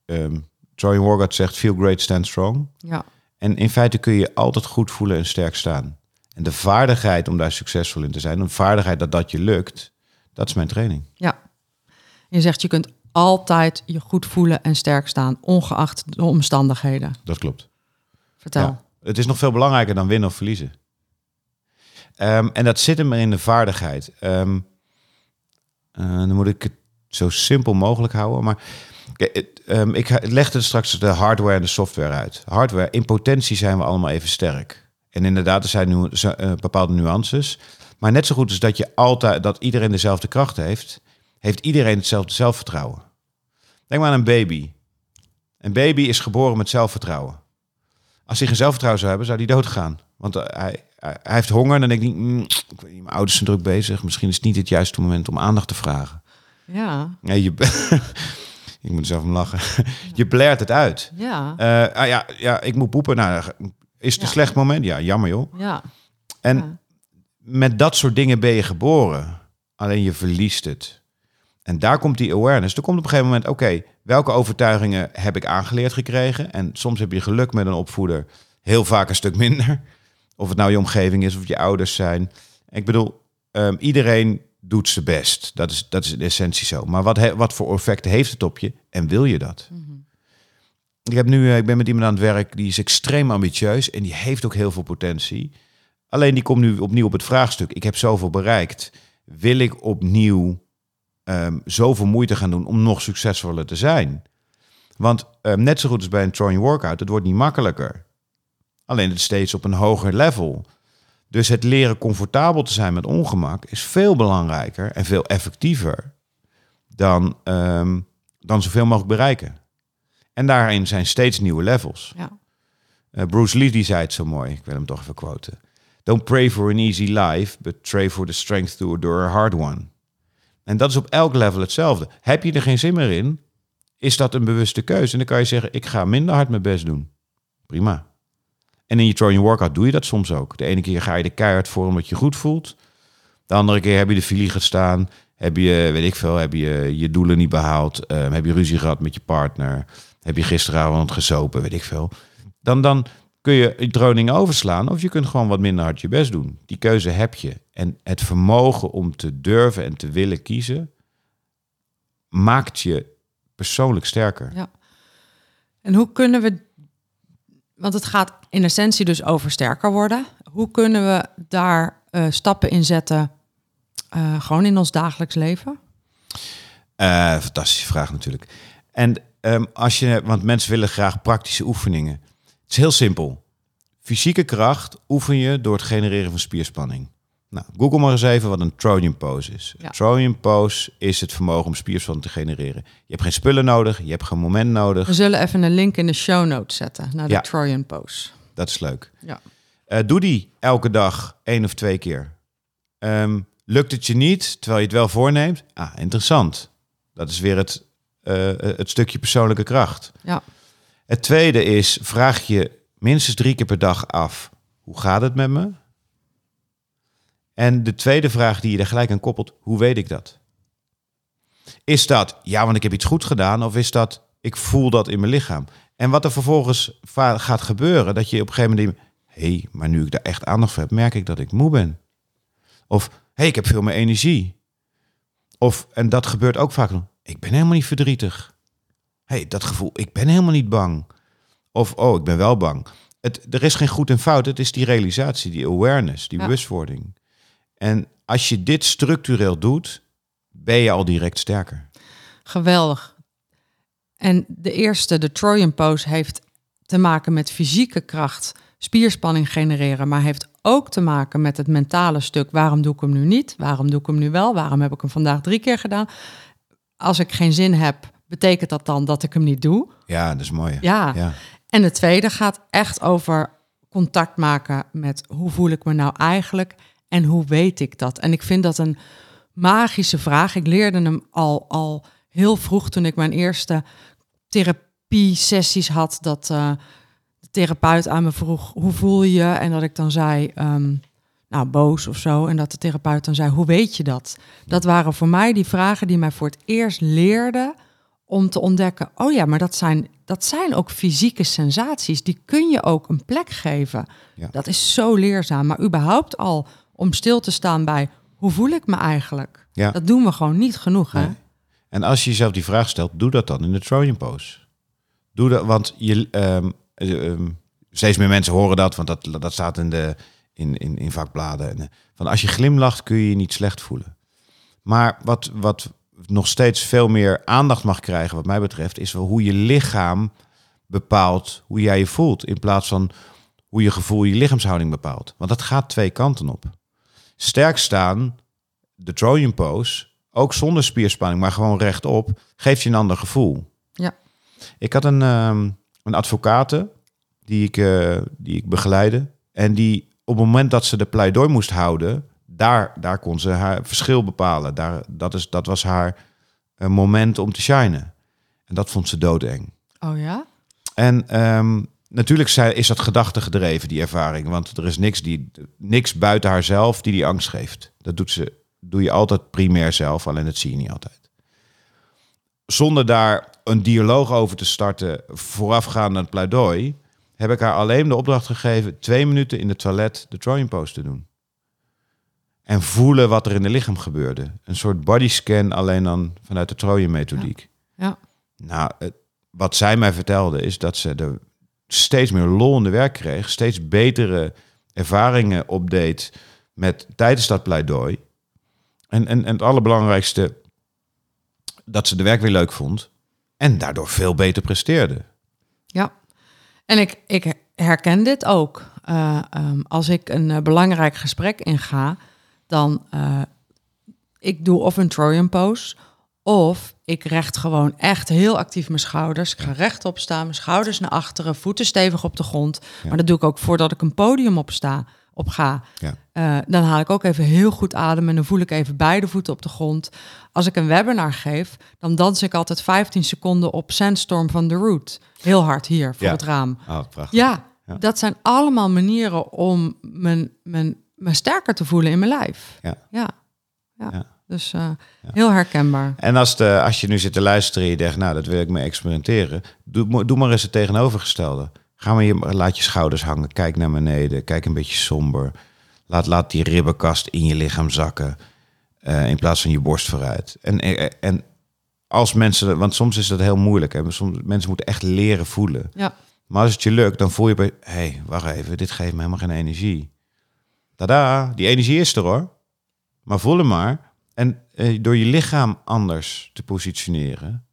um, Troy Wargott zegt, feel great, stand strong. ja. En in feite kun je altijd goed voelen en sterk staan. En de vaardigheid om daar succesvol in te zijn, de vaardigheid dat dat je lukt, dat is mijn training. Ja. Je zegt je kunt altijd je goed voelen en sterk staan, ongeacht de omstandigheden. Dat klopt. Vertel. Ja. Het is nog veel belangrijker dan winnen of verliezen. Ehm, en dat zit hem in de vaardigheid. Ehm, eh, dan moet ik het zo simpel mogelijk houden. Maar het, ehm, ik legde straks de hardware en de software uit. Hardware, in potentie zijn we allemaal even sterk. En inderdaad, er zijn nu uh, bepaalde nuances. Maar net zo goed als dat je altijd dat iedereen dezelfde kracht heeft, heeft iedereen hetzelfde zelfvertrouwen. Denk maar aan een baby. Een baby is geboren met zelfvertrouwen. Als hij geen zelfvertrouwen zou hebben, zou hij doodgaan. Want eh, hij, hij, heeft honger en dan denk ik, mm, ik weet niet, mijn ouders zijn druk bezig. Misschien is het niet het juiste moment om aandacht te vragen. Ja. Nee, je, ik moet zelf om lachen. je blert het uit. Ja. Eh, ah, ja, ja, ik moet poepen. Nou, is het een slecht moment? Ja, jammer joh. Ja. En Ja. met dat soort dingen ben je geboren. Alleen je verliest het. En daar komt die awareness. Er komt op een gegeven moment, oké, welke overtuigingen heb ik aangeleerd gekregen? En soms heb je geluk met een opvoeder, heel vaak een stuk minder. Of het nou je omgeving is of je ouders zijn. Ik bedoel, ehm, iedereen doet zijn best. Dat is, dat is in essentie zo. Maar wat, he- wat voor effect heeft het op je en wil je dat? Ik, heb nu, eh, ik ben met iemand aan het werk die is extreem ambitieus en die heeft ook heel veel potentie. Alleen die komt nu opnieuw op het vraagstuk. Ik heb zoveel bereikt. Wil ik opnieuw ehm, zoveel moeite gaan doen om nog succesvoller te zijn? Want ehm, net zo goed als bij een throwing workout, het wordt niet makkelijker. Alleen het steeds op een hoger level. Dus het leren comfortabel te zijn met ongemak is veel belangrijker en veel effectiever dan, ehm, dan zoveel mogelijk bereiken. En daarin zijn steeds nieuwe levels. Ja. Eh, Bruce Lee die zei het zo mooi, ik wil hem toch even quoten. Don't pray for an easy life, but pray for the strength to endure a hard one. En dat is op elk level hetzelfde. Heb je er geen zin meer in, is dat een bewuste keuze. En dan kan je zeggen, ik ga minder hard mijn best doen. Prima. En in je Trojan workout doe je dat soms ook. De ene keer ga je de keihard voor omdat je goed voelt. De andere keer heb je de filie gestaan. Heb je, weet ik veel, heb je je doelen niet behaald. Um, heb je ruzie gehad met je partner. Heb je gisteravond gesopen, weet ik veel. Dan, dan kun je troning overslaan of je kunt gewoon wat minder hard je best doen. Die keuze heb je. En het vermogen om te durven en te willen kiezen maakt je persoonlijk sterker. Ja. En hoe kunnen we, want het gaat in essentie dus over sterker worden. Hoe kunnen we daar uh, stappen in zetten, uh, gewoon in ons dagelijks leven? Uh, fantastische vraag natuurlijk. En um, als je, want mensen willen graag praktische oefeningen. Het is heel simpel. Fysieke kracht oefen je door het genereren van spierspanning. Nou, Google maar eens even wat een Trojan pose is. Ja. Trojan pose is het vermogen om spierspanning te genereren. Je hebt geen spullen nodig, je hebt geen moment nodig. We zullen even een link in de show notes zetten naar de ja. Trojan pose. Dat is leuk. Ja. Uh, doe die elke dag één of twee keer. Um, lukt het je niet, terwijl je het wel voorneemt? Ah, interessant. Dat is weer het, uh, het stukje persoonlijke kracht. Ja. Het tweede is, vraag je minstens drie keer per dag af, hoe gaat het met me? En de tweede vraag die je er gelijk aan koppelt, hoe weet ik dat? Is dat, ja, want ik heb iets goed gedaan, of is dat, ik voel dat in mijn lichaam? En wat er vervolgens gaat gebeuren, dat je op een gegeven moment hé, hey, maar nu ik daar echt aandacht voor heb, merk ik dat ik moe ben. Of, hé, hey, ik heb veel meer energie. Of, en dat gebeurt ook vaak, ik ben helemaal niet verdrietig. Hey, dat gevoel, ik ben helemaal niet bang. Of, oh, ik ben wel bang. Het, er is geen goed en fout, het is die realisatie, die awareness, die ja. bewustwording. En als je dit structureel doet, ben je al direct sterker. Geweldig. En de eerste, de Trojan pose, heeft te maken met fysieke kracht, spierspanning genereren, maar heeft ook te maken met het mentale stuk. Waarom doe ik hem nu niet? Waarom doe ik hem nu wel? Waarom heb ik hem vandaag drie keer gedaan? Als ik geen zin heb, betekent dat dan dat ik hem niet doe? Ja, dat is mooi. Ja. ja. En de tweede gaat echt over contact maken met hoe voel ik me nou eigenlijk en hoe weet ik dat? En ik vind dat een magische vraag. Ik leerde hem al, al heel vroeg toen ik mijn eerste therapie-sessies had. Dat uh, de therapeut aan me vroeg, hoe voel je? En dat ik dan zei, um, nou, boos of zo. En dat de therapeut dan zei, hoe weet je dat? Dat waren voor mij die vragen die mij voor het eerst leerden om te ontdekken, oh ja, maar dat zijn, dat zijn ook fysieke sensaties. Die kun je ook een plek geven. Ja. Dat is zo leerzaam. Maar überhaupt al om stil te staan bij hoe voel ik me eigenlijk? Ja. Dat doen we gewoon niet genoeg. Hè? Nee. En als je jezelf die vraag stelt, doe dat dan in de Trojan pose. Doe dat, want je, um, um, steeds meer mensen horen dat, want dat, dat staat in, de, in, in, in vakbladen. En, van als je glimlacht kun je je niet slecht voelen. Maar wat, wat nog steeds veel meer aandacht mag krijgen, wat mij betreft, is wel hoe je lichaam bepaalt hoe jij je voelt. In plaats van hoe je gevoel je lichaamshouding bepaalt. Want dat gaat twee kanten op. Sterk staan, de Trojan pose, ook zonder spierspanning, maar gewoon rechtop, geeft je een ander gevoel. Ja. Ik had een, um, een advocate die ik, uh, die ik begeleide. En die op het moment dat ze de pleidooi moest houden, daar, daar kon ze haar verschil bepalen. Daar, dat, is, dat was haar uh, moment om te shinen. En dat vond ze doodeng. Oh ja? En um, natuurlijk is dat gedachte gedreven, die ervaring. Want er is niks, die, niks buiten haarzelf die die angst geeft. Dat doet ze, doe je altijd primair zelf, alleen dat zie je niet altijd. Zonder daar een dialoog over te starten voorafgaand aan het pleidooi, heb ik haar alleen de opdracht gegeven twee minuten in het toilet de Trojan pose te doen. En voelen wat er in het lichaam gebeurde. Een soort bodyscan alleen dan vanuit de Trojan methodiek. Ja. ja. Nou, wat zij mij vertelde is dat ze er steeds meer lol in de werk kreeg, steeds betere ervaringen opdeed met tijdens dat pleidooi. En, en, en het allerbelangrijkste, dat ze de werk weer leuk vond en daardoor veel beter presteerde. Ja, en ik, ik herken dit ook. Uh, um, als ik een uh, belangrijk gesprek inga, dan uh, ik doe of een Trojan pose of ik recht gewoon echt heel actief mijn schouders. Ik ga rechtop staan, mijn schouders naar achteren, voeten stevig op de grond. Ja. Maar dat doe ik ook voordat ik een podium opsta. op ga, Ja. eh, dan haal ik ook even heel goed adem en dan voel ik even beide voeten op de grond. Als ik een webinar geef, dan dans ik altijd 15 seconden op Sandstorm van The Root. Heel hard hier voor Ja. het raam. Oh, prachtig. Ja, Ja. dat zijn allemaal manieren om mijn, mijn, me sterker te voelen in mijn lijf. Ja. Ja, ja. Ja. dus eh, heel herkenbaar. En als, de, als je nu zit te luisteren en je denkt, nou, dat wil ik me experimenteren. Doe, maar eens het tegenovergestelde. Ga maar je, laat je schouders hangen. Kijk naar beneden. Kijk een beetje somber. Laat, laat die ribbenkast in je lichaam zakken. eh, in plaats van je borst vooruit. En, en, en als mensen, want soms is dat heel moeilijk. Hè? Soms, mensen moeten echt leren voelen. Ja, Maar als het je lukt, dan voel je bij, hé, hey, wacht even, dit geeft me helemaal geen energie. Tada, die energie is er hoor. Maar voel hem maar. En eh, door je lichaam anders te positioneren,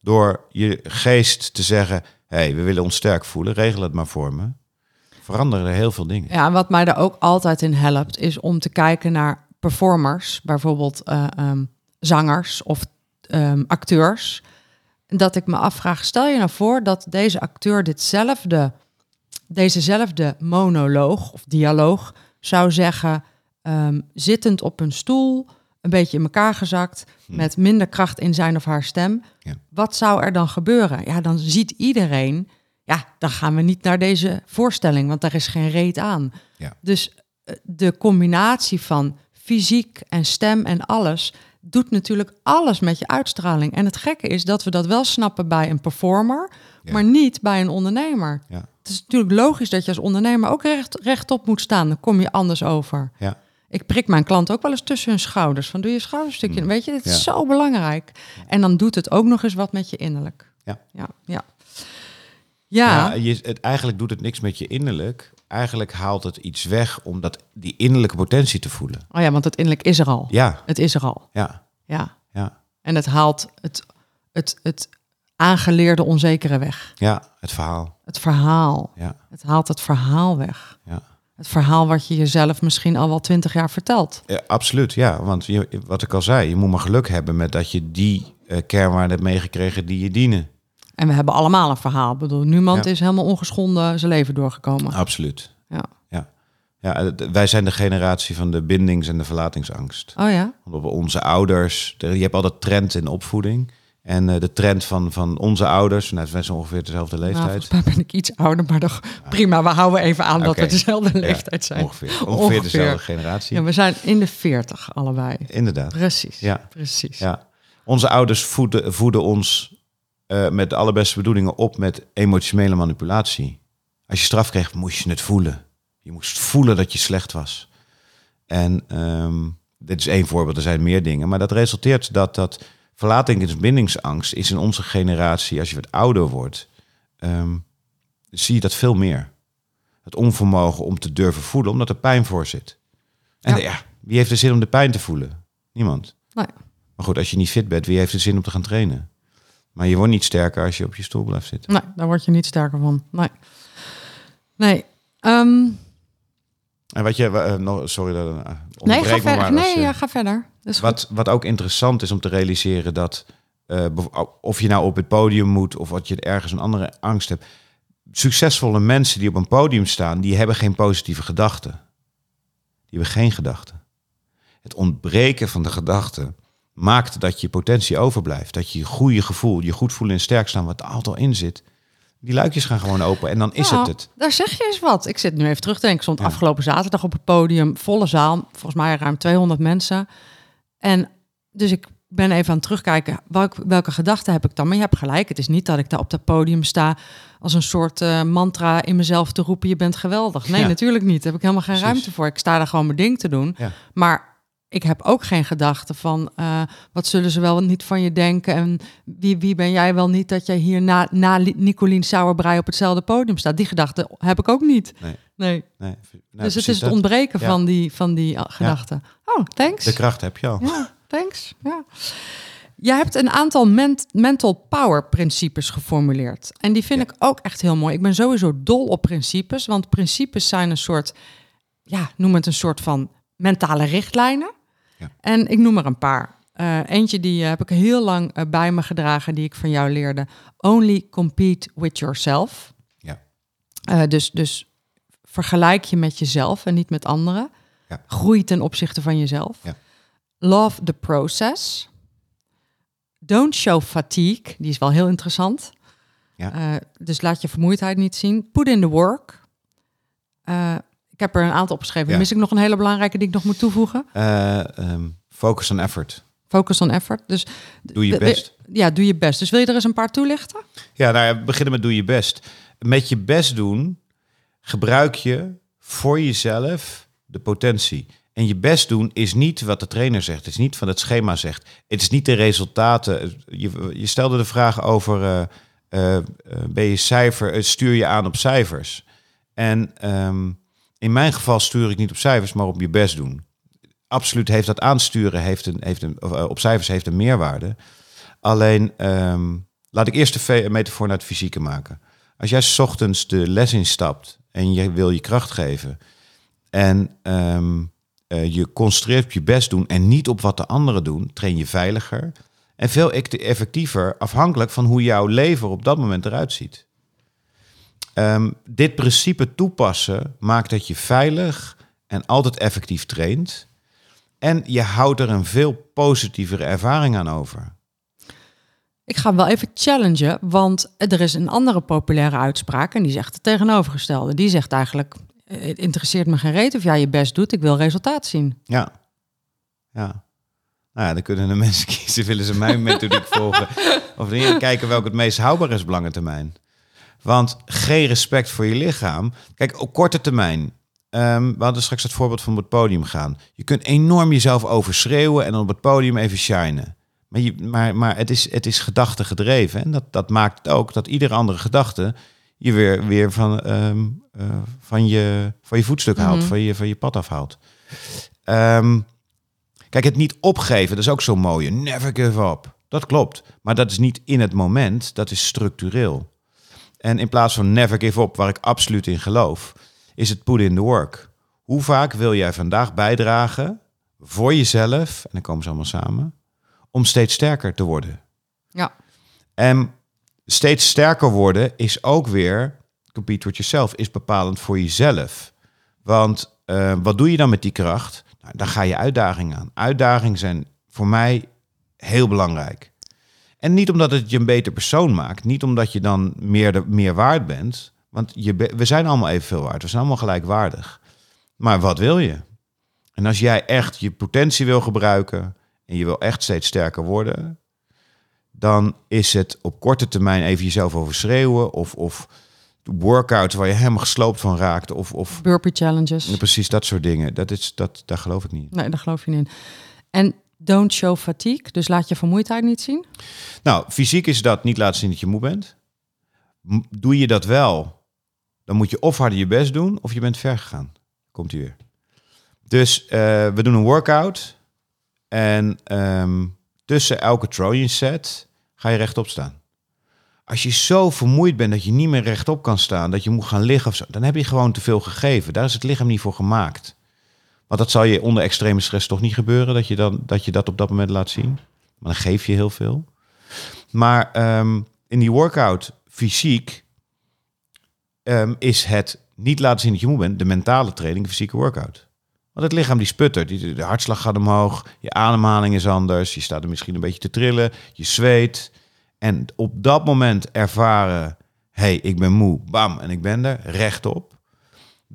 door je geest te zeggen, hé, hey, we willen ons sterk voelen, regel het maar voor me, veranderen er heel veel dingen. ja, en wat mij daar ook altijd in helpt, is om te kijken naar performers, bijvoorbeeld eh, ehm, zangers of ehm, acteurs. Dat ik me afvraag, stel je nou voor dat deze acteur ditzelfde, dezezelfde monoloog of dialoog zou zeggen, ehm, zittend op een stoel, een beetje in elkaar gezakt, met minder kracht in zijn of haar stem. Ja. Wat zou er dan gebeuren? Ja, dan ziet iedereen, ja, dan gaan we niet naar deze voorstelling, want daar is geen reet aan. Ja. Dus eh, de combinatie van fysiek en stem en alles doet natuurlijk alles met je uitstraling. En het gekke is dat we dat wel snappen bij een performer, Ja. maar niet bij een ondernemer. Ja. Het is natuurlijk logisch dat je als ondernemer ook recht, rechtop moet staan. Dan kom je anders over. Ja. Ik prik mijn klant ook wel eens tussen hun schouders. Van doe je schouderstukje. Weet je, dit is Mm. Ja. zo belangrijk. En dan doet het ook nog eens wat met je innerlijk. Ja. Ja. Ja. ja. Ja, je, het, eigenlijk doet het niks met je innerlijk. Eigenlijk haalt het iets weg om dat, die innerlijke potentie te voelen. Oh ja, want het innerlijk is er al. Ja, Het is er al. ja, Ja. ja. En het haalt het, het, het aangeleerde onzekere weg. Ja, het verhaal. Het verhaal. Ja, Het haalt het verhaal weg. ja. Het verhaal wat je jezelf misschien al wel twintig jaar vertelt. Ja, absoluut, ja. Want je, wat ik al zei, je moet maar geluk hebben met dat je die eh, kernwaarden hebt meegekregen die je dienen. En we hebben allemaal een verhaal. Ik bedoel, niemand Ja. is helemaal ongeschonden zijn leven doorgekomen. Absoluut. Ja. Ja. Ja, het- wij zijn de generatie van de bindings- en de verlatingsangst. Oh ja? Omdat we onze ouders, de- je hebt altijd trend in opvoeding. En eh, de trend van, van onze ouders, nou, wij zijn ongeveer dezelfde Nou, leeftijd. mij ben ik iets ouder, maar toch prima. We houden even aan dat we dezelfde leeftijd zijn. Ongeveer, ongeveer, Ongeveer. dezelfde generatie. Ja, we zijn in de veertig allebei. Inderdaad. Precies. Ja. Precies. Ja. Onze ouders voeden, voeden ons eh, met de allerbeste bedoelingen op met emotionele manipulatie. Als je straf kreeg, moest je het voelen. Je moest voelen dat je slecht was. En ehm, dit is één voorbeeld, er zijn meer dingen. Maar dat resulteert dat dat verlatingsbindingsangst is in onze generatie, als je wat ouder wordt, ehm, zie je dat veel meer. Het onvermogen om te durven voelen, omdat er pijn voor zit. En Ja. ja, wie heeft er zin om de pijn te voelen? Niemand. Nee. Maar goed, als je niet fit bent, wie heeft er zin om te gaan trainen? Maar je wordt niet sterker als je op je stoel blijft zitten. Nee, daar word je niet sterker van. Nee. Nee. Ehm, En wat je, nog, sorry dat uh, nee, ga verder. maar. Nee, als, eh, ja, ga verder. Wat, wat ook interessant is om te realiseren dat eh, of je nou op het podium moet of wat je ergens een andere angst hebt. Succesvolle mensen die op een podium staan, die hebben geen positieve gedachten. Die hebben geen gedachten. Het ontbreken van de gedachten maakt dat je potentie overblijft. Dat je je goede gevoel, je goed voelen en sterk staan, wat er altijd al in zit. Die luikjes gaan gewoon open en dan is Nou, het het. Daar zeg je eens wat. Ik zit nu even terug te denken. Ik stond afgelopen zaterdag op het podium, volle zaal, volgens mij ruim 200 mensen. En dus ik ben even aan het terugkijken, welke, welke gedachten heb ik dan? Maar je hebt gelijk, het is niet dat ik daar op dat podium sta als een soort eh, mantra in mezelf te roepen, je bent geweldig. Nee, Ja. natuurlijk niet. Daar heb ik helemaal geen Precies. ruimte voor. Ik sta daar gewoon mijn ding te doen. Ja. Maar ik heb ook geen gedachten van eh, wat zullen ze wel niet van je denken en wie, wie ben jij wel niet dat jij hier na, na Li- Nicolien Sauerbrei op hetzelfde podium staat. Die gedachten heb ik ook niet. Nee. Nee. Nee, nou, dus het is het dat. ontbreken Ja. van die, van die ah, gedachten. Oh, thanks. De kracht heb je al. Ja, thanks. Ja. Jij hebt een aantal ment- mental power principes geformuleerd. En die vind Ja. ik ook echt heel mooi. Ik ben sowieso dol op principes, want principes zijn een soort, ja, noem het een soort van mentale richtlijnen. Ja. En ik noem er een paar. Eh, eentje die eh, heb ik heel lang eh, bij me gedragen, die ik van jou leerde. Only compete with yourself. Ja. Dus, dus vergelijk je met jezelf en niet met anderen. Ja. Groei ten opzichte van jezelf. Ja. Love the process. Don't show fatigue. Die is wel heel interessant. Ja. Dus laat je vermoeidheid niet zien. Put in the work. Ik heb er een aantal opgeschreven. Ja. Mis ik nog een hele belangrijke die ik nog moet toevoegen? Eh, ehm, focus on effort. Focus on effort. Dus Doe je best. ja, doe je best. Dus wil je er eens een paar toelichten? Ja, nou ja, we beginnen met doe je best. Met je best doen gebruik je voor jezelf de potentie. En je best doen is niet wat de trainer zegt. Het is niet wat het schema zegt. Het is niet de resultaten. Je, je stelde de vraag over... eh, eh, ben je cijfer, stuur je aan op cijfers? En ehm, in mijn geval stuur ik niet op cijfers, maar op je best doen. Absoluut heeft dat aansturen heeft een, heeft een, eh, op cijfers heeft een meerwaarde. Alleen, ehm, laat ik eerst de metafoor naar het fysieke maken. Als jij ochtends de les instapt en je wil je kracht geven... en ehm, eh, je concentreert op je best doen en niet op wat de anderen doen... train je veiliger en veel ect- effectiever... afhankelijk van hoe jouw leven op dat moment eruit ziet. Ehm, dit principe toepassen maakt dat je veilig en altijd effectief traint... en je houdt er een veel positievere ervaring aan over. Ik ga hem wel even challengen, want er is een andere populaire uitspraak en die zegt het tegenovergestelde. Die zegt eigenlijk, eh, het interesseert me geen reet of jij je best doet, ik wil resultaat zien. Ja. Ja. Nou ja, dan kunnen de mensen kiezen, willen ze mijn methodiek volgen. Of niet, kijken welke het meest houdbaar is op lange termijn. Want geen respect voor je lichaam. Kijk, op korte termijn. ehm, we hadden straks het voorbeeld van op het podium gaan. Je kunt enorm jezelf overschreeuwen en dan op het podium even shinen. Maar, je, maar, maar het is, het is gedachte gedreven. En dat, dat maakt het ook dat iedere andere gedachte je weer, weer van, ehm, eh, van, je, van je voetstuk haalt, Mhm. van, je, van je pad afhaalt. Ehm, kijk, het niet opgeven, dat is ook zo mooi. Never give up. Dat klopt. Maar dat is niet in het moment, dat is structureel. En in plaats van never give up, waar ik absoluut in geloof, is het put in the work. Hoe vaak wil jij vandaag bijdragen voor jezelf, en dan komen ze allemaal samen, om steeds sterker te worden? Ja. En steeds sterker worden is ook weer, compete with yourself, is bepalend voor jezelf. Want eh, wat doe je dan met die kracht? Nou, dan ga je uitdagingen aan. Uitdagingen zijn voor mij heel belangrijk. En niet omdat het je een beter persoon maakt, niet omdat je dan meer, de, meer waard bent. Want je, be- we zijn allemaal evenveel waard, we zijn allemaal gelijkwaardig. Maar wat wil je? En als jij echt je potentie wil gebruiken en je wil echt steeds sterker worden, dan is het op korte termijn even jezelf overschreeuwen of, of workouts waar je helemaal gesloopt van raakt of, of Burpee challenges. precies dat soort dingen. Dat is, dat, daar geloof ik niet in. Nee, daar geloof je niet in. En don't show fatigue, dus laat je vermoeidheid niet zien. Nou, fysiek is dat niet laten zien dat je moe bent. Doe je dat wel, dan moet je of harder je best doen of je bent ver gegaan. Komt hij weer. Dus eh, we doen een workout en ehm, tussen elke Trojan set ga je rechtop staan. Als je zo vermoeid bent dat je niet meer rechtop kan staan, dat je moet gaan liggen of zo, dan heb je gewoon te veel gegeven. Daar is het lichaam niet voor gemaakt. Want dat zal je onder extreme stress toch niet gebeuren, dat je, dan, dat, je dat op dat moment laat zien. Maar dan geef je heel veel. Maar ehm, in die workout fysiek ehm, is het niet laten zien dat je moe bent, de mentale training, de fysieke workout. Want het lichaam die sputtert, de hartslag gaat omhoog, je ademhaling is anders, je staat er misschien een beetje te trillen, je zweet. En op dat moment ervaren, hey, ik ben moe, bam, en ik ben er, rechtop.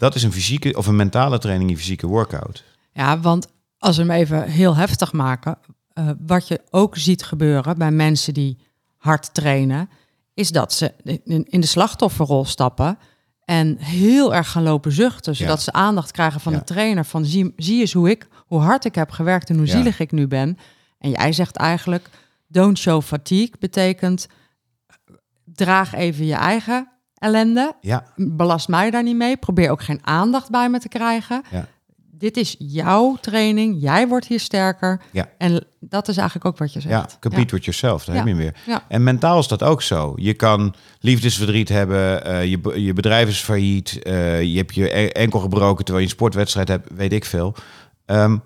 Dat is een fysieke of een mentale training, een fysieke workout. Ja, want als we hem even heel heftig maken, eh, wat je ook ziet gebeuren bij mensen die hard trainen, is dat ze in in de slachtofferrol stappen en heel erg gaan lopen zuchten, zodat Ja. ze aandacht krijgen van Ja. de trainer van zie, zie eens hoe ik, hoe hard ik heb gewerkt en hoe Ja. zielig ik nu ben. En jij zegt eigenlijk, don't show fatigue betekent draag even je eigen ellende, Ja, belast mij daar niet mee. Probeer ook geen aandacht bij me te krijgen. Ja. Dit is jouw training. Jij wordt hier sterker. Ja. En dat is eigenlijk ook wat je zegt. ja compete with yourself, daar heb je. Ja. En mentaal is dat ook zo. Je kan liefdesverdriet hebben, eh, je, je bedrijf is failliet, eh, je hebt je enkel gebroken terwijl je een sportwedstrijd hebt, weet ik veel. Ehm,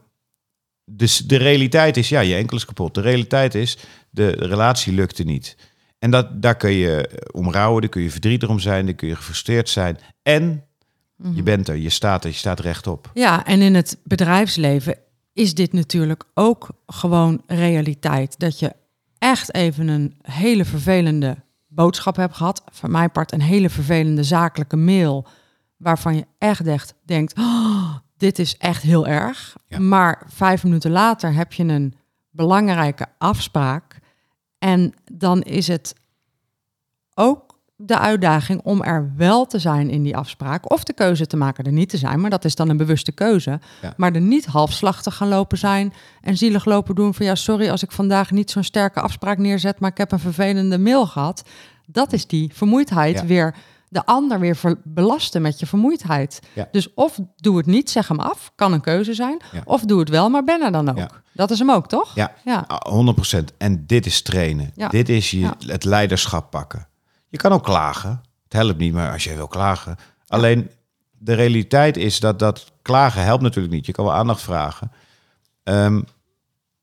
dus de realiteit is, ja, je enkel is kapot. De realiteit is, de relatie lukte niet. En dat, daar kun je om rouwen, daar kun je verdrietig om zijn, daar kun je gefrustreerd zijn. En Je bent er, je staat er, je staat rechtop. Ja, en in het bedrijfsleven is dit natuurlijk ook gewoon realiteit. Dat je echt even een hele vervelende boodschap hebt gehad. Van mijn part een hele vervelende zakelijke mail. Waarvan je echt, echt denkt, oh, dit is echt heel erg. Ja. Maar vijf minuten later heb je een belangrijke afspraak. En dan is het ook de uitdaging om er wel te zijn in die afspraak. Of de keuze te maken er niet te zijn. Maar dat is dan een bewuste keuze. Ja. Maar er niet halfslachtig gaan lopen zijn. En zielig lopen doen van ja, sorry als ik vandaag niet zo'n sterke afspraak neerzet. Maar ik heb een vervelende mail gehad. Dat is die vermoeidheid Ja. weer. De ander weer ver- belasten met je vermoeidheid. Ja. Dus of doe het niet, zeg hem af. Kan een keuze zijn. Ja. Of doe het wel, maar ben er dan ook. Ja. Dat is hem ook, toch? Ja, Ja. Ah, 100%. En dit is trainen. Dit is je, het leiderschap pakken. Je kan ook klagen. Het helpt niet, maar als je wil klagen. Alleen de realiteit is dat dat klagen helpt natuurlijk niet. Je kan wel aandacht vragen. Ehm,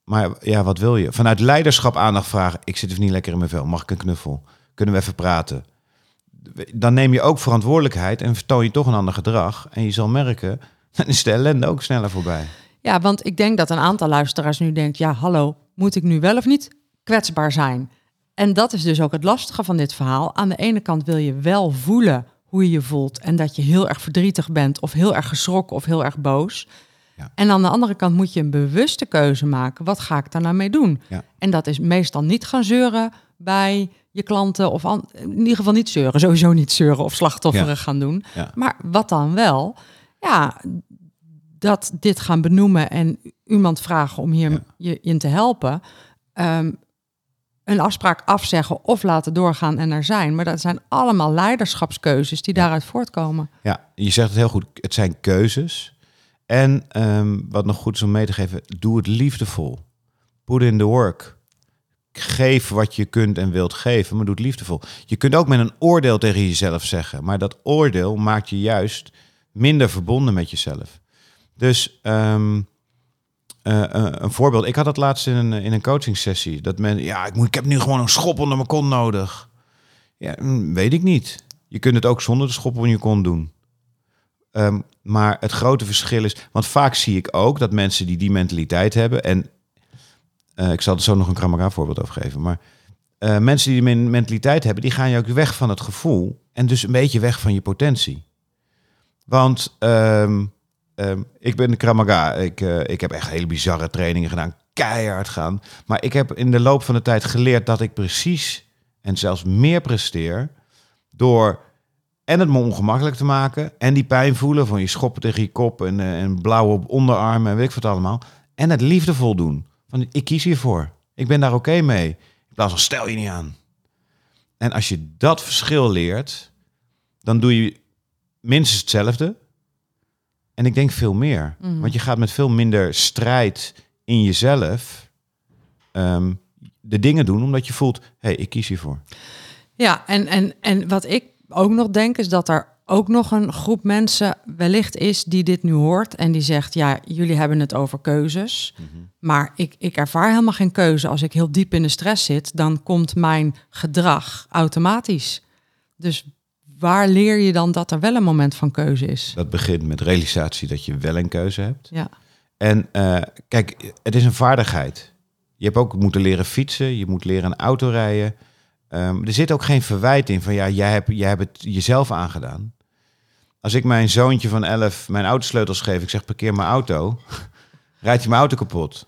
maar ja, wat wil je? Vanuit leiderschap aandacht vragen. Ik zit even niet lekker in mijn vel. Mag ik een knuffel? Kunnen we even praten? Dan neem je ook verantwoordelijkheid en vertoon je toch een ander gedrag. En je zal merken, dan is de ellende ook sneller voorbij. Ja, want ik denk dat een aantal luisteraars nu denkt: ja, hallo, moet ik nu wel of niet kwetsbaar zijn? En dat is dus ook het lastige van dit verhaal. Aan de ene kant wil je wel voelen hoe je je voelt en dat je heel erg verdrietig bent of heel erg geschrokken of heel erg boos. Ja. En aan de andere kant moet je een bewuste keuze maken. Wat ga ik daar nou mee doen? Ja. En dat is meestal niet gaan zeuren bij je klanten of an- in ieder geval niet zeuren, sowieso niet zeuren of slachtofferig gaan doen. Ja. Maar wat dan wel? Ja, dat dit gaan benoemen en iemand vragen om hier Ja. je in te helpen. Ehm, een afspraak afzeggen of laten doorgaan en er zijn. Maar dat zijn allemaal leiderschapskeuzes die daaruit voortkomen. Ja, je zegt het heel goed. Het zijn keuzes. En ehm, wat nog goed is om mee te geven, doe het liefdevol. Put in the work. Geef wat je kunt en wilt geven, maar doe het liefdevol. Je kunt ook met een oordeel tegen jezelf zeggen, maar dat oordeel maakt je juist minder verbonden met jezelf. Dus ehm, eh, eh, een voorbeeld. Ik had dat laatst in een, in een coaching sessie. Dat men, ja, ik, moet, ik heb nu gewoon een schop onder mijn kont nodig. Ja, mm, weet ik niet. Je kunt het ook zonder de schop onder je kont doen. Ehm, maar het grote verschil is, want vaak zie ik ook dat mensen die die mentaliteit hebben, en eh, ik zal er zo nog een Kramaga voorbeeld over geven, maar eh, mensen die die men- mentaliteit hebben, die gaan je ook weg van het gevoel en dus een beetje weg van je potentie. Want ehm, ehm, ik ben de Kramaga, ik, eh, ik heb echt hele bizarre trainingen gedaan, keihard gaan, maar ik heb in de loop van de tijd geleerd dat ik precies en zelfs meer presteer door en het me ongemakkelijk te maken. En die pijn voelen van je schoppen tegen je kop en, en op onderarmen en weet ik wat allemaal. En het liefdevol doen. Van ik kies hiervoor. Ik ben daar oké mee. In plaats van stel je niet aan. En als je dat verschil leert, dan doe je minstens hetzelfde. En ik denk veel meer. Want je gaat met veel minder strijd in jezelf ehm, de dingen doen omdat je voelt, hé, hey, ik kies hiervoor. Ja, en, en, en wat ik ook nog denk is dat er ook nog een groep mensen wellicht is die dit nu hoort en die zegt, ja, jullie hebben het over keuzes, maar ik, ik ervaar helemaal geen keuze. Als ik heel diep in de stress zit, dan komt mijn gedrag automatisch. Dus waar leer je dan dat er wel een moment van keuze is? Dat begint met realisatie dat je wel een keuze hebt. Ja, En eh, kijk, het is een vaardigheid. Je hebt ook moeten leren fietsen, je moet leren een auto rijden. Ehm, er zit ook geen verwijt in van ja, jij hebt, jij hebt het jezelf aangedaan. Als ik mijn zoontje van 11 mijn autosleutels geef, ik zeg parkeer mijn auto, rijdt hij mijn auto kapot.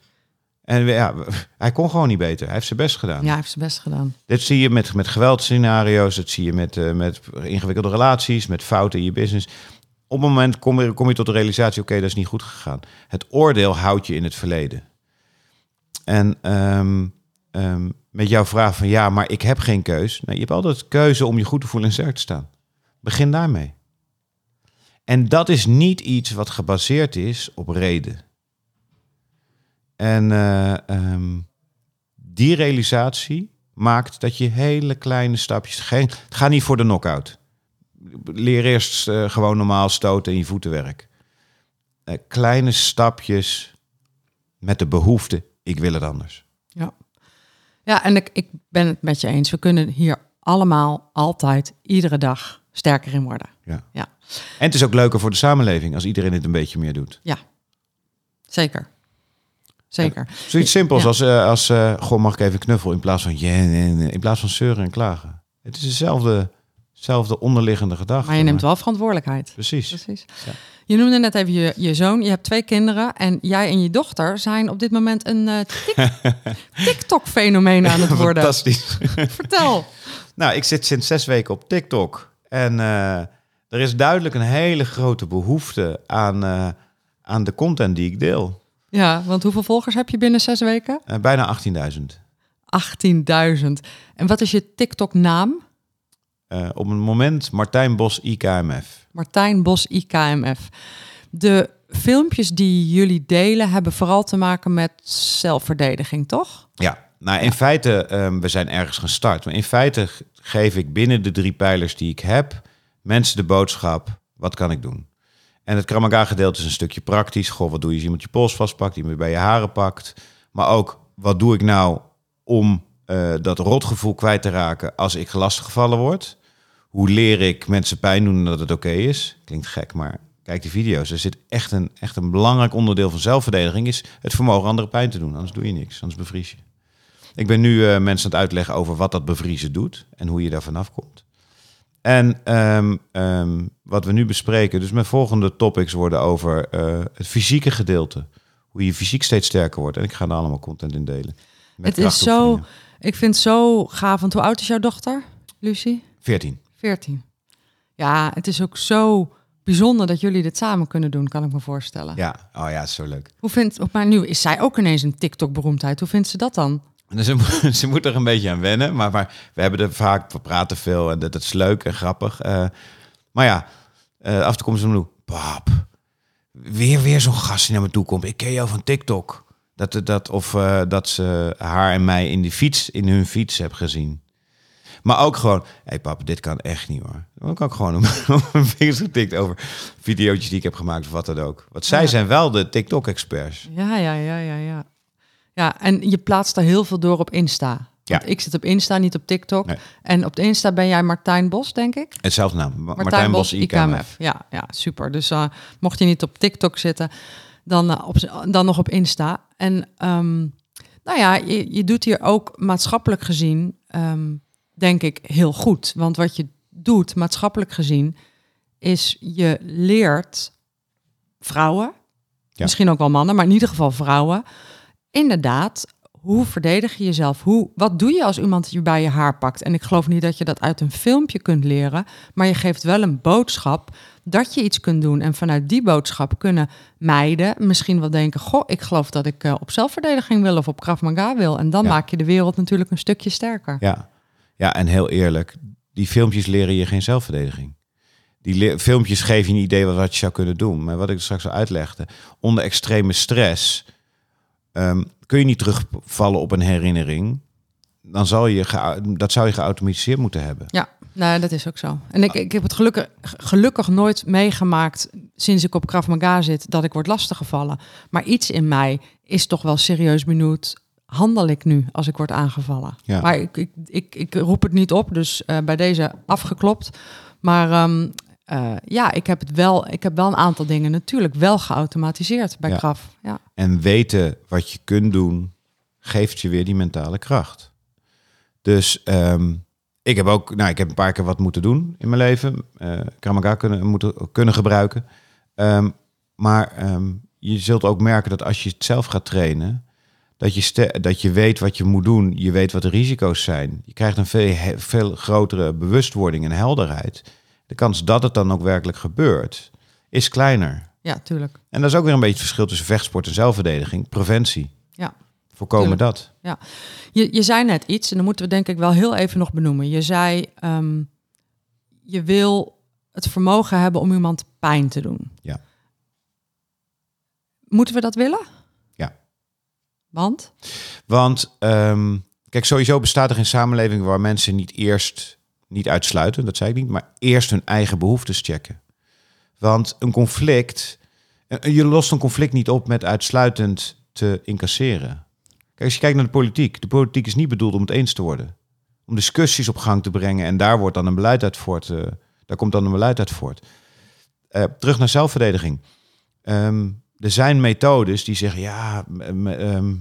En ja, hij kon gewoon niet beter. Hij heeft zijn best gedaan. ja hij heeft zijn best gedaan. Dit zie je met, met geweldscenario's, dat zie je met, eh, met ingewikkelde relaties, met fouten in je business. Op het moment kom je, kom je tot de realisatie, oké, dat is niet goed gegaan. Het oordeel houdt je in het verleden. En ehm, ehm, met jouw vraag van ja, maar ik heb geen keus. Nou, je hebt altijd keuze om je goed te voelen en sterk te staan. Begin daarmee. En dat is niet iets wat gebaseerd is op reden. En eh, ehm, die realisatie maakt dat je hele kleine stapjes... Geen, het gaat niet voor de knockout. Leer eerst eh, gewoon normaal stoten in je voetenwerk. Eh, kleine stapjes met de behoefte, ik wil het anders. Ja, ja en ik, ik ben het met je eens. We kunnen hier allemaal, altijd, iedere dag sterker in worden. Ja. Ja. En het is ook leuker voor de samenleving als iedereen het een beetje meer doet. Zeker. Zeker. Zoiets simpels Ja. als, eh, als eh, goh, mag ik even knuffel in plaats van, yeah, in plaats van zeuren en klagen. Het is dezelfde, dezelfde onderliggende gedachte. Maar je neemt wel verantwoordelijkheid. Precies. Precies. Ja. Je noemde net even je, je zoon. Je hebt twee kinderen. En jij en je dochter zijn op dit moment een eh, tik- TikTok-fenomeen aan het worden. Fantastisch. Vertel. Nou, ik zit sinds zes weken op TikTok. En er is duidelijk een hele grote behoefte aan, eh, aan de content die ik deel. Ja, want hoeveel volgers heb je binnen zes weken? 18.000. Eh, bijna 18.000. En wat is je TikTok-naam? Eh, op het moment Martijn Bos IKMF. Martijn Bos IKMF. De filmpjes die jullie delen hebben vooral te maken met zelfverdediging, toch? Ja, nou in feite, ehm, we zijn ergens gestart. Maar in feite geef ik binnen de drie pijlers die ik heb, mensen de boodschap, wat kan ik doen? En het Kramaga gedeelte is een stukje praktisch. Goh, wat doe je als iemand je pols vastpakt, iemand bij je haren pakt. Maar ook, wat doe ik nou om eh, dat rotgevoel kwijt te raken als ik lastiggevallen word? Hoe leer ik mensen pijn doen dat het oké is? Klinkt gek, maar kijk die video's. Er zit echt een, echt een belangrijk onderdeel van zelfverdediging... is het vermogen anderen pijn te doen. Anders doe je niks, anders bevries je. Ik ben nu eh, mensen aan het uitleggen over wat dat bevriezen doet... en hoe je daar vanaf komt. En ehm, ehm, wat we nu bespreken... dus mijn volgende topics worden over eh, het fysieke gedeelte. Hoe je fysiek steeds sterker wordt. En ik ga daar allemaal content in delen. Het is zo, ik vind het zo gaaf. Want hoe oud is jouw dochter, Lucie? 14. 14. Ja, het is ook zo bijzonder dat jullie dit samen kunnen doen, kan ik me voorstellen. Ja, oh ja, is zo leuk. Hoe vindt, maar nu is zij ook ineens een TikTok-beroemdheid. Hoe vindt ze dat dan? Ze, ze moet er een beetje aan wennen. Maar, maar we hebben er vaak, we praten veel en dat, dat is leuk en grappig. Eh, maar ja, eh, af en toe komt ze me. Pap, weer, weer zo'n gast die naar me toe komt. Ik ken jou van TikTok. Dat, dat, of eh, dat ze haar en mij in, die fiets, in hun fiets heb gezien. Maar ook gewoon, hé hey pap, dit kan echt niet hoor. Dan kan ik gewoon op mijn vingers getikt over video's die ik heb gemaakt of wat dan ook. Want zij Ja. zijn wel de TikTok-experts. Ja, ja, ja, ja, ja. Ja, en je plaatst daar heel veel door op Insta. Ja. Want ik zit op Insta, niet op TikTok. Nee. En op de Insta ben jij Martijn Bos, denk ik? Hetzelfde naam, Ma- Martijn, Bos, IKMF. Ja, ja, super. Dus eh, mocht je niet op TikTok zitten, dan, eh, op, dan nog op Insta. En ehm, nou ja, je, je doet hier ook maatschappelijk gezien, ehm, denk ik, heel goed. Want wat je doet, maatschappelijk gezien, is je leert vrouwen, Ja. misschien ook wel mannen, maar in ieder geval vrouwen, inderdaad, hoe verdedig je jezelf? Hoe, wat doe je als iemand je bij je haar pakt? En ik geloof niet dat je dat uit een filmpje kunt leren, maar je geeft wel een boodschap dat je iets kunt doen. En vanuit die boodschap kunnen meiden misschien wel denken: Goh, ik geloof dat ik eh, op zelfverdediging wil of op Krav Maga wil. En dan Ja. maak je de wereld natuurlijk een stukje sterker. Ja. ja, en heel eerlijk, die filmpjes leren je geen zelfverdediging. Die filmpjes geven je een idee wat, wat je zou kunnen doen. Maar wat ik straks al uitlegde, onder extreme stress ehm, kun je niet terugvallen op een herinnering. Dan zal je dat zou je geautomatiseerd moeten hebben. Ja, nou, dat is ook zo. En ik, ik heb het gelukkig, gelukkig nooit meegemaakt sinds ik op Krav Maga zit dat ik word lastiggevallen. Maar iets in mij is toch wel serieus benieuwd. Handel ik nu als ik word aangevallen? Ja. Maar ik, ik, ik, ik roep het niet op, dus eh, bij deze afgeklopt. Maar ehm, eh, ja, ik heb, het wel, ik heb wel een aantal dingen natuurlijk wel geautomatiseerd bij Ja. Krav. Ja. En weten wat je kunt doen, geeft je weer die mentale kracht. Dus ehm, ik heb ook, nou, ik heb een paar keer wat moeten doen in mijn leven. eh Kramaga kunnen, moeten, kunnen gebruiken. Ehm, maar ehm, je zult ook merken dat als je het zelf gaat trainen, dat je, dat je weet wat je moet doen. Je weet wat de risico's zijn. Je krijgt een veel, veel grotere bewustwording en helderheid. De kans dat het dan ook werkelijk gebeurt, is kleiner. ja, tuurlijk. En dat is ook weer een beetje het verschil tussen vechtsport en zelfverdediging. Preventie. Ja. Voorkomen Tuurlijk. dat. Je, je zei net iets, en dan moeten we denk ik wel heel even nog benoemen. Je zei, ehm, je wil het vermogen hebben om iemand pijn te doen. Ja. Moeten we dat willen? Ja. Want? Want ehm, kijk, sowieso bestaat er geen samenleving waar mensen niet eerst, niet uitsluiten, dat zei ik niet, maar eerst hun eigen behoeftes checken. Want een conflict, je lost een conflict niet op met uitsluitend te incasseren. Kijk, als je kijkt naar de politiek, de politiek is niet bedoeld om het eens te worden. Om discussies op gang te brengen en daar wordt dan een beleid uit voort. eh, Daar komt dan een beleid uit voort. Eh, terug naar zelfverdediging. Ehm, er zijn methodes die zeggen, ja, ehm,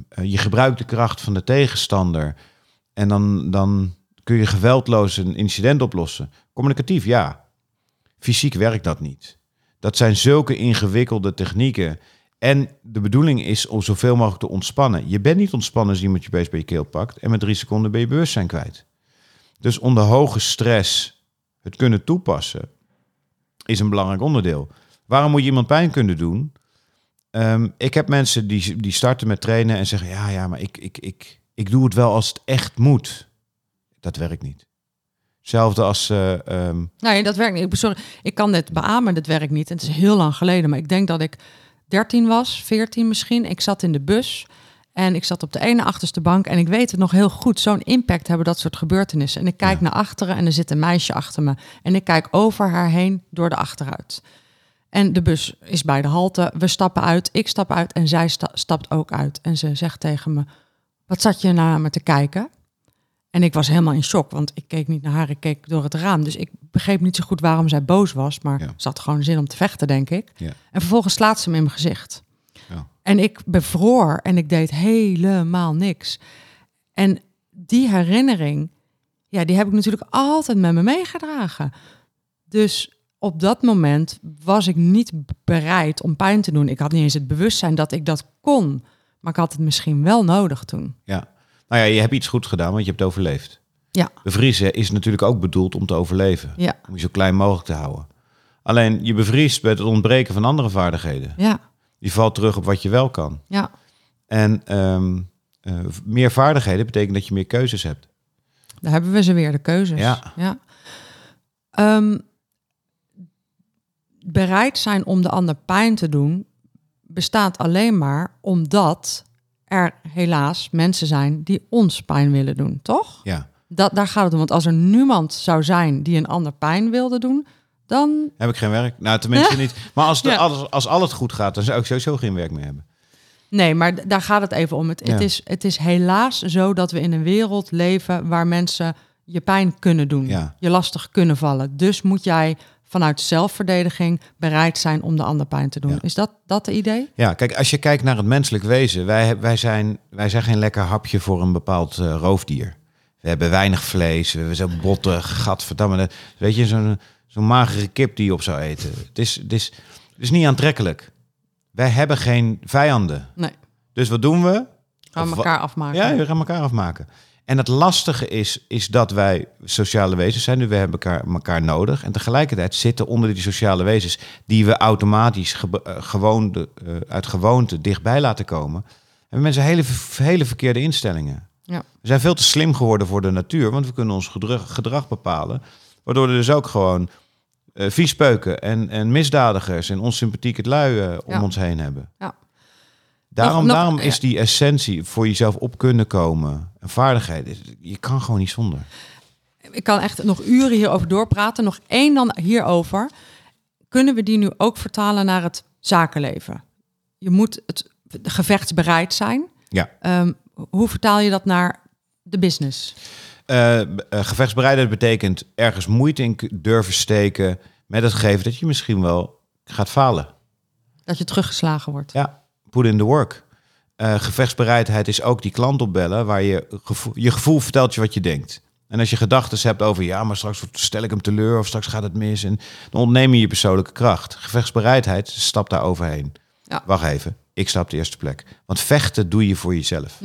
eh, je gebruikt de kracht van de tegenstander en dan, dan kun je geweldloos een incident oplossen. Communicatief, ja. Fysiek werkt dat niet. Dat zijn zulke ingewikkelde technieken. En de bedoeling is om zoveel mogelijk te ontspannen. Je bent niet ontspannen als iemand je beest bij je keel pakt en met drie seconden ben je bewustzijn kwijt. Dus onder hoge stress het kunnen toepassen is een belangrijk onderdeel. Waarom moet je iemand pijn kunnen doen? Ehm, ik heb mensen die, die starten met trainen en zeggen: Ja, ja, maar ik, ik, ik, ik doe het wel als het echt moet. Dat werkt niet. Hetzelfde als. eh, ehm, Nee, dat werkt niet. Ik- Sorry, ik kan dit beamen, dat werkt niet. Het is heel lang geleden, maar ik denk dat ik 13 was, 14 misschien. Ik zat in de bus en ik zat op de ene achterste bank en ik weet het nog heel goed. Zo'n impact hebben dat soort gebeurtenissen. En ik kijk naar achteren en er zit een meisje achter me. En ik kijk over haar heen door de achteruit. En de bus is bij de halte. We stappen uit, ik stap uit en zij sta- stapt ook uit. En ze zegt tegen me, wat zat je naar me te kijken? En ik was helemaal in shock, want ik keek niet naar haar, ik keek door het raam. Dus ik begreep niet zo goed waarom zij boos was, maar Ja. ze had gewoon zin om te vechten, denk ik. Ja. En vervolgens slaat ze me in mijn gezicht. Ja. En ik bevroor en ik deed helemaal niks. En die herinnering, ja, die heb ik natuurlijk altijd met me meegedragen. Dus op dat moment was ik niet bereid om pijn te doen. Ik had niet eens het bewustzijn dat ik dat kon. Maar ik had het misschien wel nodig toen. ja. Nou ja, je hebt iets goed gedaan, want je hebt overleefd. Ja, Bevriezen is natuurlijk ook bedoeld om te overleven. ja, Om je zo klein mogelijk te houden. Alleen je bevriest met het ontbreken van andere vaardigheden. ja, Je valt terug op wat je wel kan. ja. En ehm, eh, meer vaardigheden betekent dat je meer keuzes hebt. Daar hebben we ze weer, de keuzes. Ja. ja. Ehm, bereid zijn om de ander pijn te doen bestaat alleen maar omdat er helaas mensen zijn die ons pijn willen doen, toch? Ja. Dat, daar gaat het om. Want als er niemand zou zijn die een ander pijn wilde doen, dan Heb ik geen werk? Nou, tenminste niet. Maar als, de, Ja. als, als al het goed gaat, dan zou ik sowieso geen werk meer hebben. Nee, maar daar gaat het even om. Het, het, is, het is helaas zo dat we in een wereld leven waar mensen je pijn kunnen doen, Ja. je lastig kunnen vallen. Dus moet jij vanuit zelfverdediging bereid zijn om de ander pijn te doen. Ja. Is dat, dat de idee? Ja, kijk, als je kijkt naar het menselijk wezen, wij, wij, zijn, wij zijn geen lekker hapje voor een bepaald eh, roofdier. We hebben weinig vlees, we bottig, gadverdamme. dat- Weet je, zo'n zo'n magere kip die je op zou eten. Het is, het, is, het is niet aantrekkelijk. Wij hebben geen vijanden. Nee, Dus wat doen we? gaan elkaar afmaken. Ja, we gaan elkaar afmaken. En het lastige is, is dat wij sociale wezens zijn. Dus we hebben elkaar, elkaar nodig. En tegelijkertijd zitten onder die sociale wezens... die we automatisch ge, eh, eh, uit gewoonte dichtbij laten komen... hebben mensen hele, hele verkeerde instellingen. Ja. We zijn veel te slim geworden voor de natuur... want we kunnen ons gedrag, gedrag bepalen. Waardoor er dus ook gewoon eh viespeuken en, en misdadigers... en onsympathieke lui eh, om Ja. ons heen hebben. Ja. Daarom, Nog- nog- daarom ja. is die essentie voor jezelf op kunnen komen. Een vaardigheid. Je kan gewoon niet zonder. Ik kan echt nog uren hierover doorpraten. Nog één dan hierover. Kunnen we die nu ook vertalen naar het zakenleven? Je moet het gevechtsbereid zijn. Ja. Ehm, hoe vertaal je dat naar de business? Eh, b- eh, gevechtsbereidheid betekent ergens moeite in durven steken. Met het geven dat je misschien wel gaat falen. Dat je teruggeslagen wordt. Ja, put in the work. Eh, gevechtsbereidheid is ook die klant opbellen waar je gevoel, je gevoel vertelt je wat je denkt. En als je gedachten hebt over ja, maar straks stel ik hem teleur of straks gaat het mis. En dan ontneem je je persoonlijke kracht. Gevechtsbereidheid stapt daar overheen. Ja. Wacht even, ik sta op de eerste plek. Want vechten doe je voor jezelf.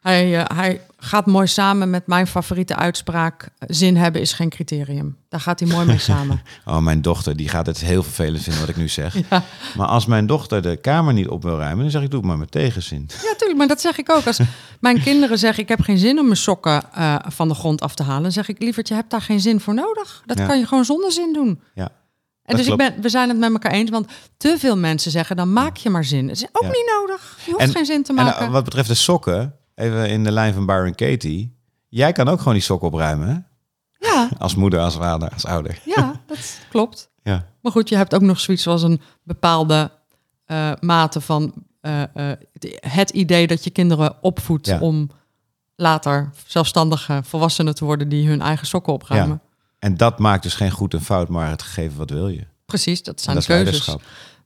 Hij, eh, hij gaat mooi samen met mijn favoriete uitspraak. Zin hebben is geen criterium. Daar gaat hij mooi mee samen. Oh, mijn dochter, die gaat het heel vervelend vinden wat ik nu zeg. Ja. Maar als mijn dochter de kamer niet op wil ruimen, dan zeg ik, doe het maar met tegenzin. Ja, tuurlijk. Maar dat zeg ik ook. Als mijn kinderen zeggen, ik heb geen zin om mijn sokken eh, van de grond af te halen. Dan zeg ik, lieverd, je hebt daar geen zin voor nodig. Dat Ja. kan je gewoon zonder zin doen. Ja. En Dat dus ik ben, we zijn het met elkaar eens. Want te veel mensen zeggen, dan maak je maar zin. Het is ook Ja. niet nodig. Je hoeft En- geen zin te En maken. uh, wat betreft de sokken, even in de lijn van Byron Katie. Jij kan ook gewoon die sokken opruimen, hè? ja, Als moeder, als vader, als ouder. ja, dat klopt. Ja. Maar goed, je hebt ook nog zoiets als een bepaalde eh, mate van eh, eh, het idee dat je kinderen opvoedt Ja. om later zelfstandige volwassenen te worden die hun eigen sokken opruimen. En dat maakt dus geen goed en fout, maar het gegeven wat wil je. Precies, dat zijn dat keuzes.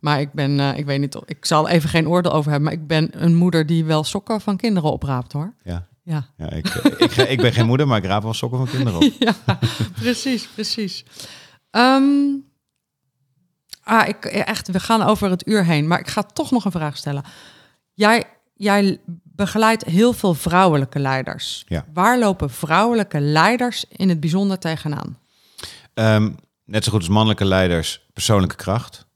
Maar ik ben, eh, ik weet niet, of- ik zal even geen oordeel over hebben, maar ik ben een moeder die wel sokken van kinderen opraapt hoor. Ja. Ja, Ja, ik, ik, ik, ben geen moeder, maar ik raap wel sokken van kinderen op. ja precies, precies. Ehm, ah, ik, echt, we gaan over het uur heen, maar ik ga toch nog een vraag stellen. Jij, jij begeleidt heel veel vrouwelijke leiders. Ja. Waar lopen vrouwelijke leiders in het bijzonder tegenaan? Ehm, net zo goed als mannelijke leiders, persoonlijke kracht.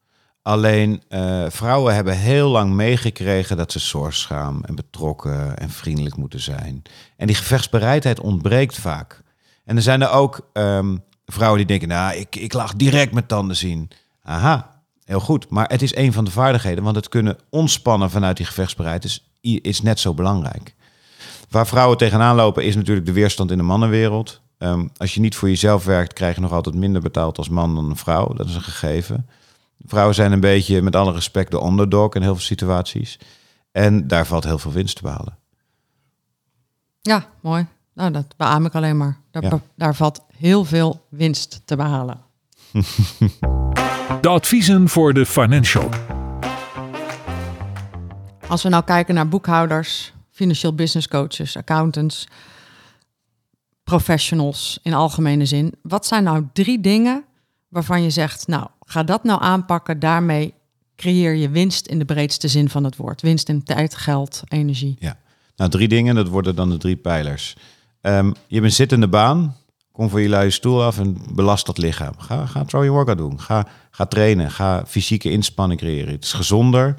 Alleen eh, vrouwen hebben heel lang meegekregen dat ze zorgzaam en betrokken en vriendelijk moeten zijn. En die gevechtsbereidheid ontbreekt vaak. En er zijn er ook ehm, vrouwen die denken, nou, ik, ik laat direct mijn tanden zien. Aha, heel goed. Maar het is een van de vaardigheden, want het kunnen ontspannen vanuit die gevechtsbereidheid is, is net zo belangrijk. Waar vrouwen tegenaan lopen is natuurlijk de weerstand in de mannenwereld. Ehm, als je niet voor jezelf werkt, krijg je nog altijd minder betaald als man dan een vrouw. Dat is een gegeven. Vrouwen zijn een beetje, met alle respect, de underdog in heel veel situaties. En daar valt heel veel winst te behalen. Ja, mooi. Nou, dat beaam ik alleen maar. Daar, Ja. daar valt heel veel winst te behalen. De adviezen voor de financial. Als we nou kijken naar boekhouders, financieel business coaches, accountants, professionals in algemene zin. Wat zijn nou drie dingen waarvan je zegt, nou, ga dat nou aanpakken. Daarmee creëer je winst in de breedste zin van het woord. Winst in tijd, geld, energie. Ja. Nou, drie dingen, dat worden dan de drie pijlers. Ehm, je een zittende baan. Kom van je luie stoel af en belast dat lichaam. Ga, ga your workout doen. Ga, ga trainen. Ga fysieke inspanning creëren. Het is gezonder.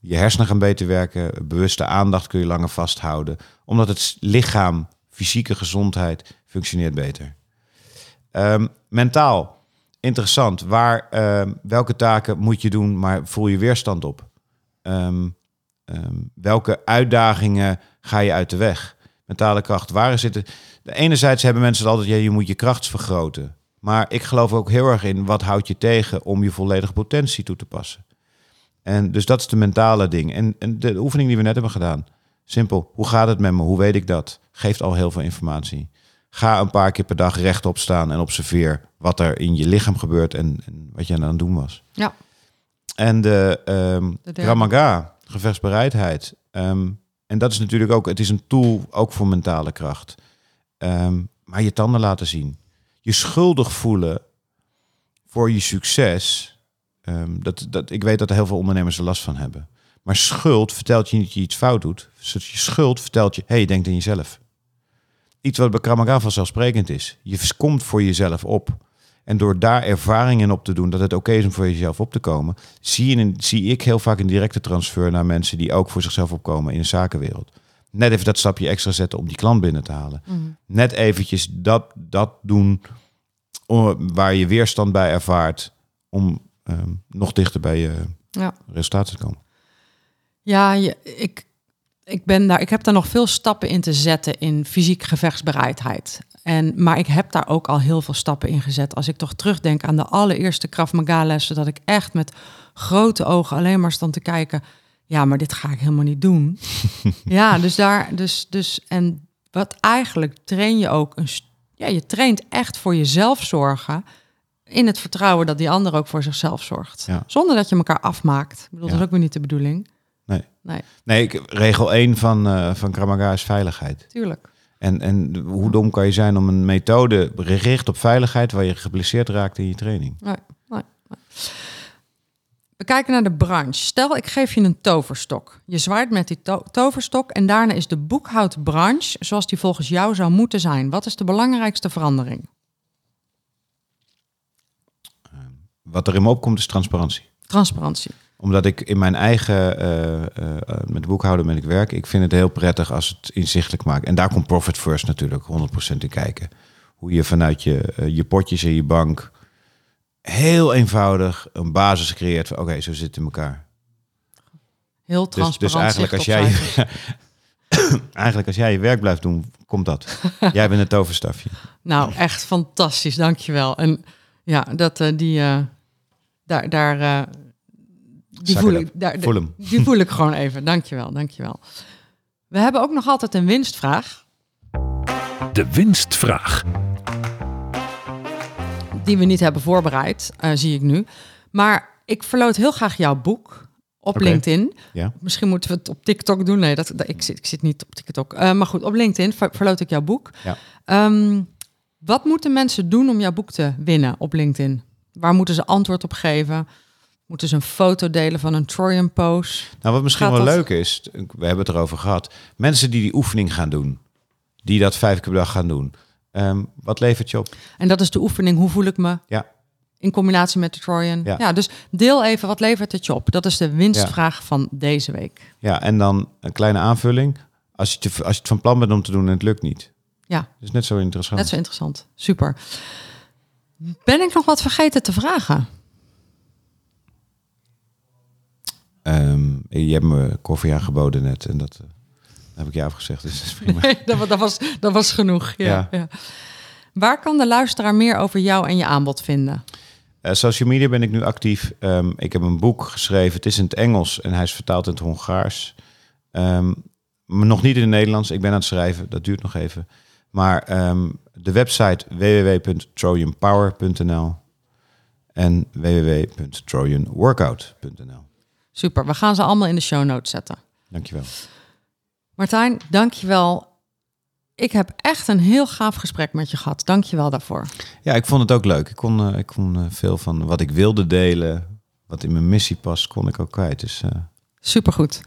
Je hersenen gaan beter werken. Bewuste aandacht kun je langer vasthouden. Omdat het lichaam, fysieke gezondheid, functioneert beter. Ehm, mentaal, interessant. Waar, ehm, welke taken moet je doen, maar voel je weerstand op? Ehm, ehm, welke uitdagingen ga je uit de weg? Mentale kracht, waar is het? Enerzijds hebben mensen het altijd, ja, je moet je kracht vergroten. Maar ik geloof ook heel erg in, wat houdt je tegen om je volledige potentie toe te passen? En dus dat is de mentale ding. En, en de oefening die we net hebben gedaan. Simpel, hoe gaat het met me? Hoe weet ik dat? Geeft al heel veel informatie. Ga een paar keer per dag rechtop staan en observeer wat er in je lichaam gebeurt en, en wat je aan het doen was. Ja. En de, ehm derde. Kramaga, gevechtsbereidheid. Ehm, en dat is natuurlijk ook, het is een tool ook voor mentale kracht. Ehm, maar je tanden laten zien. Je schuldig voelen voor je succes. dat, dat, ik weet dat er heel veel ondernemers er last van hebben. Maar schuld vertelt je niet dat je iets fout doet. Je schuld vertelt je, hé, hey, je denkt aan jezelf. Iets wat bij Kramaga vanzelfsprekend is. Je komt voor jezelf op. En door daar ervaringen op te doen, dat het oké is om voor jezelf op te komen, zie, je zie ik heel vaak een directe transfer naar mensen die ook voor zichzelf opkomen in de zakenwereld. Net even dat stapje extra zetten om die klant binnen te halen. Net eventjes dat, dat doen waar je weerstand bij ervaart om ehm, nog dichter bij je Ja. resultaten te komen. Ja, je, ik, ik, ben daar, ik heb daar nog veel stappen in te zetten in fysiek gevechtsbereidheid. En, maar ik heb daar ook al heel veel stappen in gezet. Als ik toch terugdenk aan de allereerste Krav Maga lessen, dat ik echt met grote ogen alleen maar stond te kijken. Ja, maar dit ga ik helemaal niet doen. ja, dus daar, dus, dus, en wat eigenlijk train je ook, een, ja, je traint echt voor jezelf zorgen. In het vertrouwen dat die ander ook voor zichzelf zorgt. Ja. Zonder dat je elkaar afmaakt. Ik bedoel, dat is ook weer niet de bedoeling. Nee. Nee, Nee, ik, regel 1 van, eh van Kramaga is veiligheid. tuurlijk. En, en hoe dom kan je zijn om een methode gericht op veiligheid waar je geblesseerd raakt in je training? Nee, nee, nee. We kijken naar de branche. Stel, ik geef je een toverstok. Je zwaait met die to- toverstok en daarna is de boekhoudbranche zoals die volgens jou zou moeten zijn. Wat is de belangrijkste verandering? Wat er in me opkomt is transparantie. Transparantie. Omdat ik in mijn eigen, eh, eh, eh, met boekhouden ben ik werk. Ik vind het heel prettig als het inzichtelijk maakt. En daar komt Profit First natuurlijk 100% in kijken. Hoe je vanuit je, je potjes in je bank heel eenvoudig een basis creëert van oké, zo zit het in elkaar. Heel Dus, transparant. dus eigenlijk, zicht als jij, eigenlijk als jij je werk blijft doen, komt dat. jij bent het toverstafje. Nou, echt fantastisch. Dankjewel. En ja, dat, die, eh, daar, daar, die, voel ik, daar, Voel hem. die voel ik gewoon even. Dankjewel, dankjewel. We hebben ook nog altijd een winstvraag. De winstvraag. die we niet hebben voorbereid, eh, zie ik nu. Maar ik verloot heel graag jouw boek op. LinkedIn. Ja. Misschien moeten we het op TikTok doen. Nee, dat, dat- ik, zit, ik zit niet op TikTok. Eh, maar goed, op LinkedIn ver- verloot ik jouw boek. Ja. Ehm, wat moeten mensen doen om jouw boek te winnen op LinkedIn? Waar moeten ze antwoord op geven? Moeten ze een foto delen van een Trojan pose? Nou, wat misschien Gaat wel dat- leuk is, we hebben het erover gehad. Mensen die die oefening gaan doen, die dat vijf keer per dag gaan doen. ehm, wat levert je op? En dat is de oefening. Hoe voel ik me? Ja. In combinatie met de Trojan. Ja. Ja. dus deel even, wat levert het je op? Dat is de winstvraag van deze week. Ja, en dan een kleine aanvulling. Als je, het, als je het van plan bent om te doen en het lukt niet. Ja. Dat is net zo interessant. Net zo interessant. Super. Ben ik nog wat vergeten te vragen? Ehm, je hebt me koffie aangeboden net en dat eh, heb ik je afgezegd. Dus dat is prima. Dat, dat, was, dat was genoeg. Ja, Ja. ja. Waar kan de luisteraar meer over jou en je aanbod vinden? Eh, social media ben ik nu actief. Ehm, ik heb een boek geschreven. Het is in het Engels en hij is vertaald in het Hongaars. Ehm, maar nog niet in het Nederlands. Ik ben aan het schrijven. Dat duurt nog even. Maar de website www.trojanpower.nl en www.trojanworkout.nl. Super, we gaan ze allemaal in de show notes zetten. Dankjewel. Martijn, dankjewel. Ik heb echt een heel gaaf gesprek met je gehad. Dank je wel daarvoor. Ja, ik vond het ook leuk. Ik kon, eh, ik kon eh, veel van wat ik wilde delen, wat in mijn missie past, kon ik ook kwijt. Dus eh, Supergoed.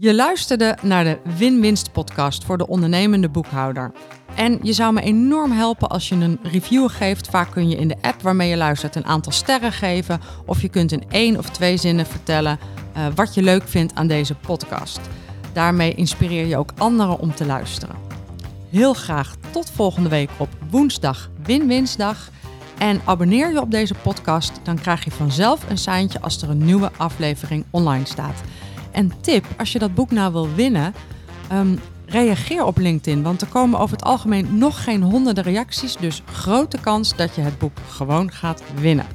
Je luisterde naar de Win-Winst podcast voor de ondernemende boekhouder. En je zou me enorm helpen als je een review geeft. Vaak kun je in de app waarmee je luistert een aantal sterren geven. Of je kunt in één of twee zinnen vertellen eh, wat je leuk vindt aan deze podcast. Daarmee inspireer je ook anderen om te luisteren. Heel graag tot volgende week op woensdag Win-Winsdag. En abonneer je op deze podcast, dan krijg je vanzelf een seintje als er een nieuwe aflevering online staat. En tip, als je dat boek nou wil winnen, ehm, reageer op LinkedIn. Want er komen over het algemeen nog geen honderden reacties. Dus grote kans dat je het boek gewoon gaat winnen.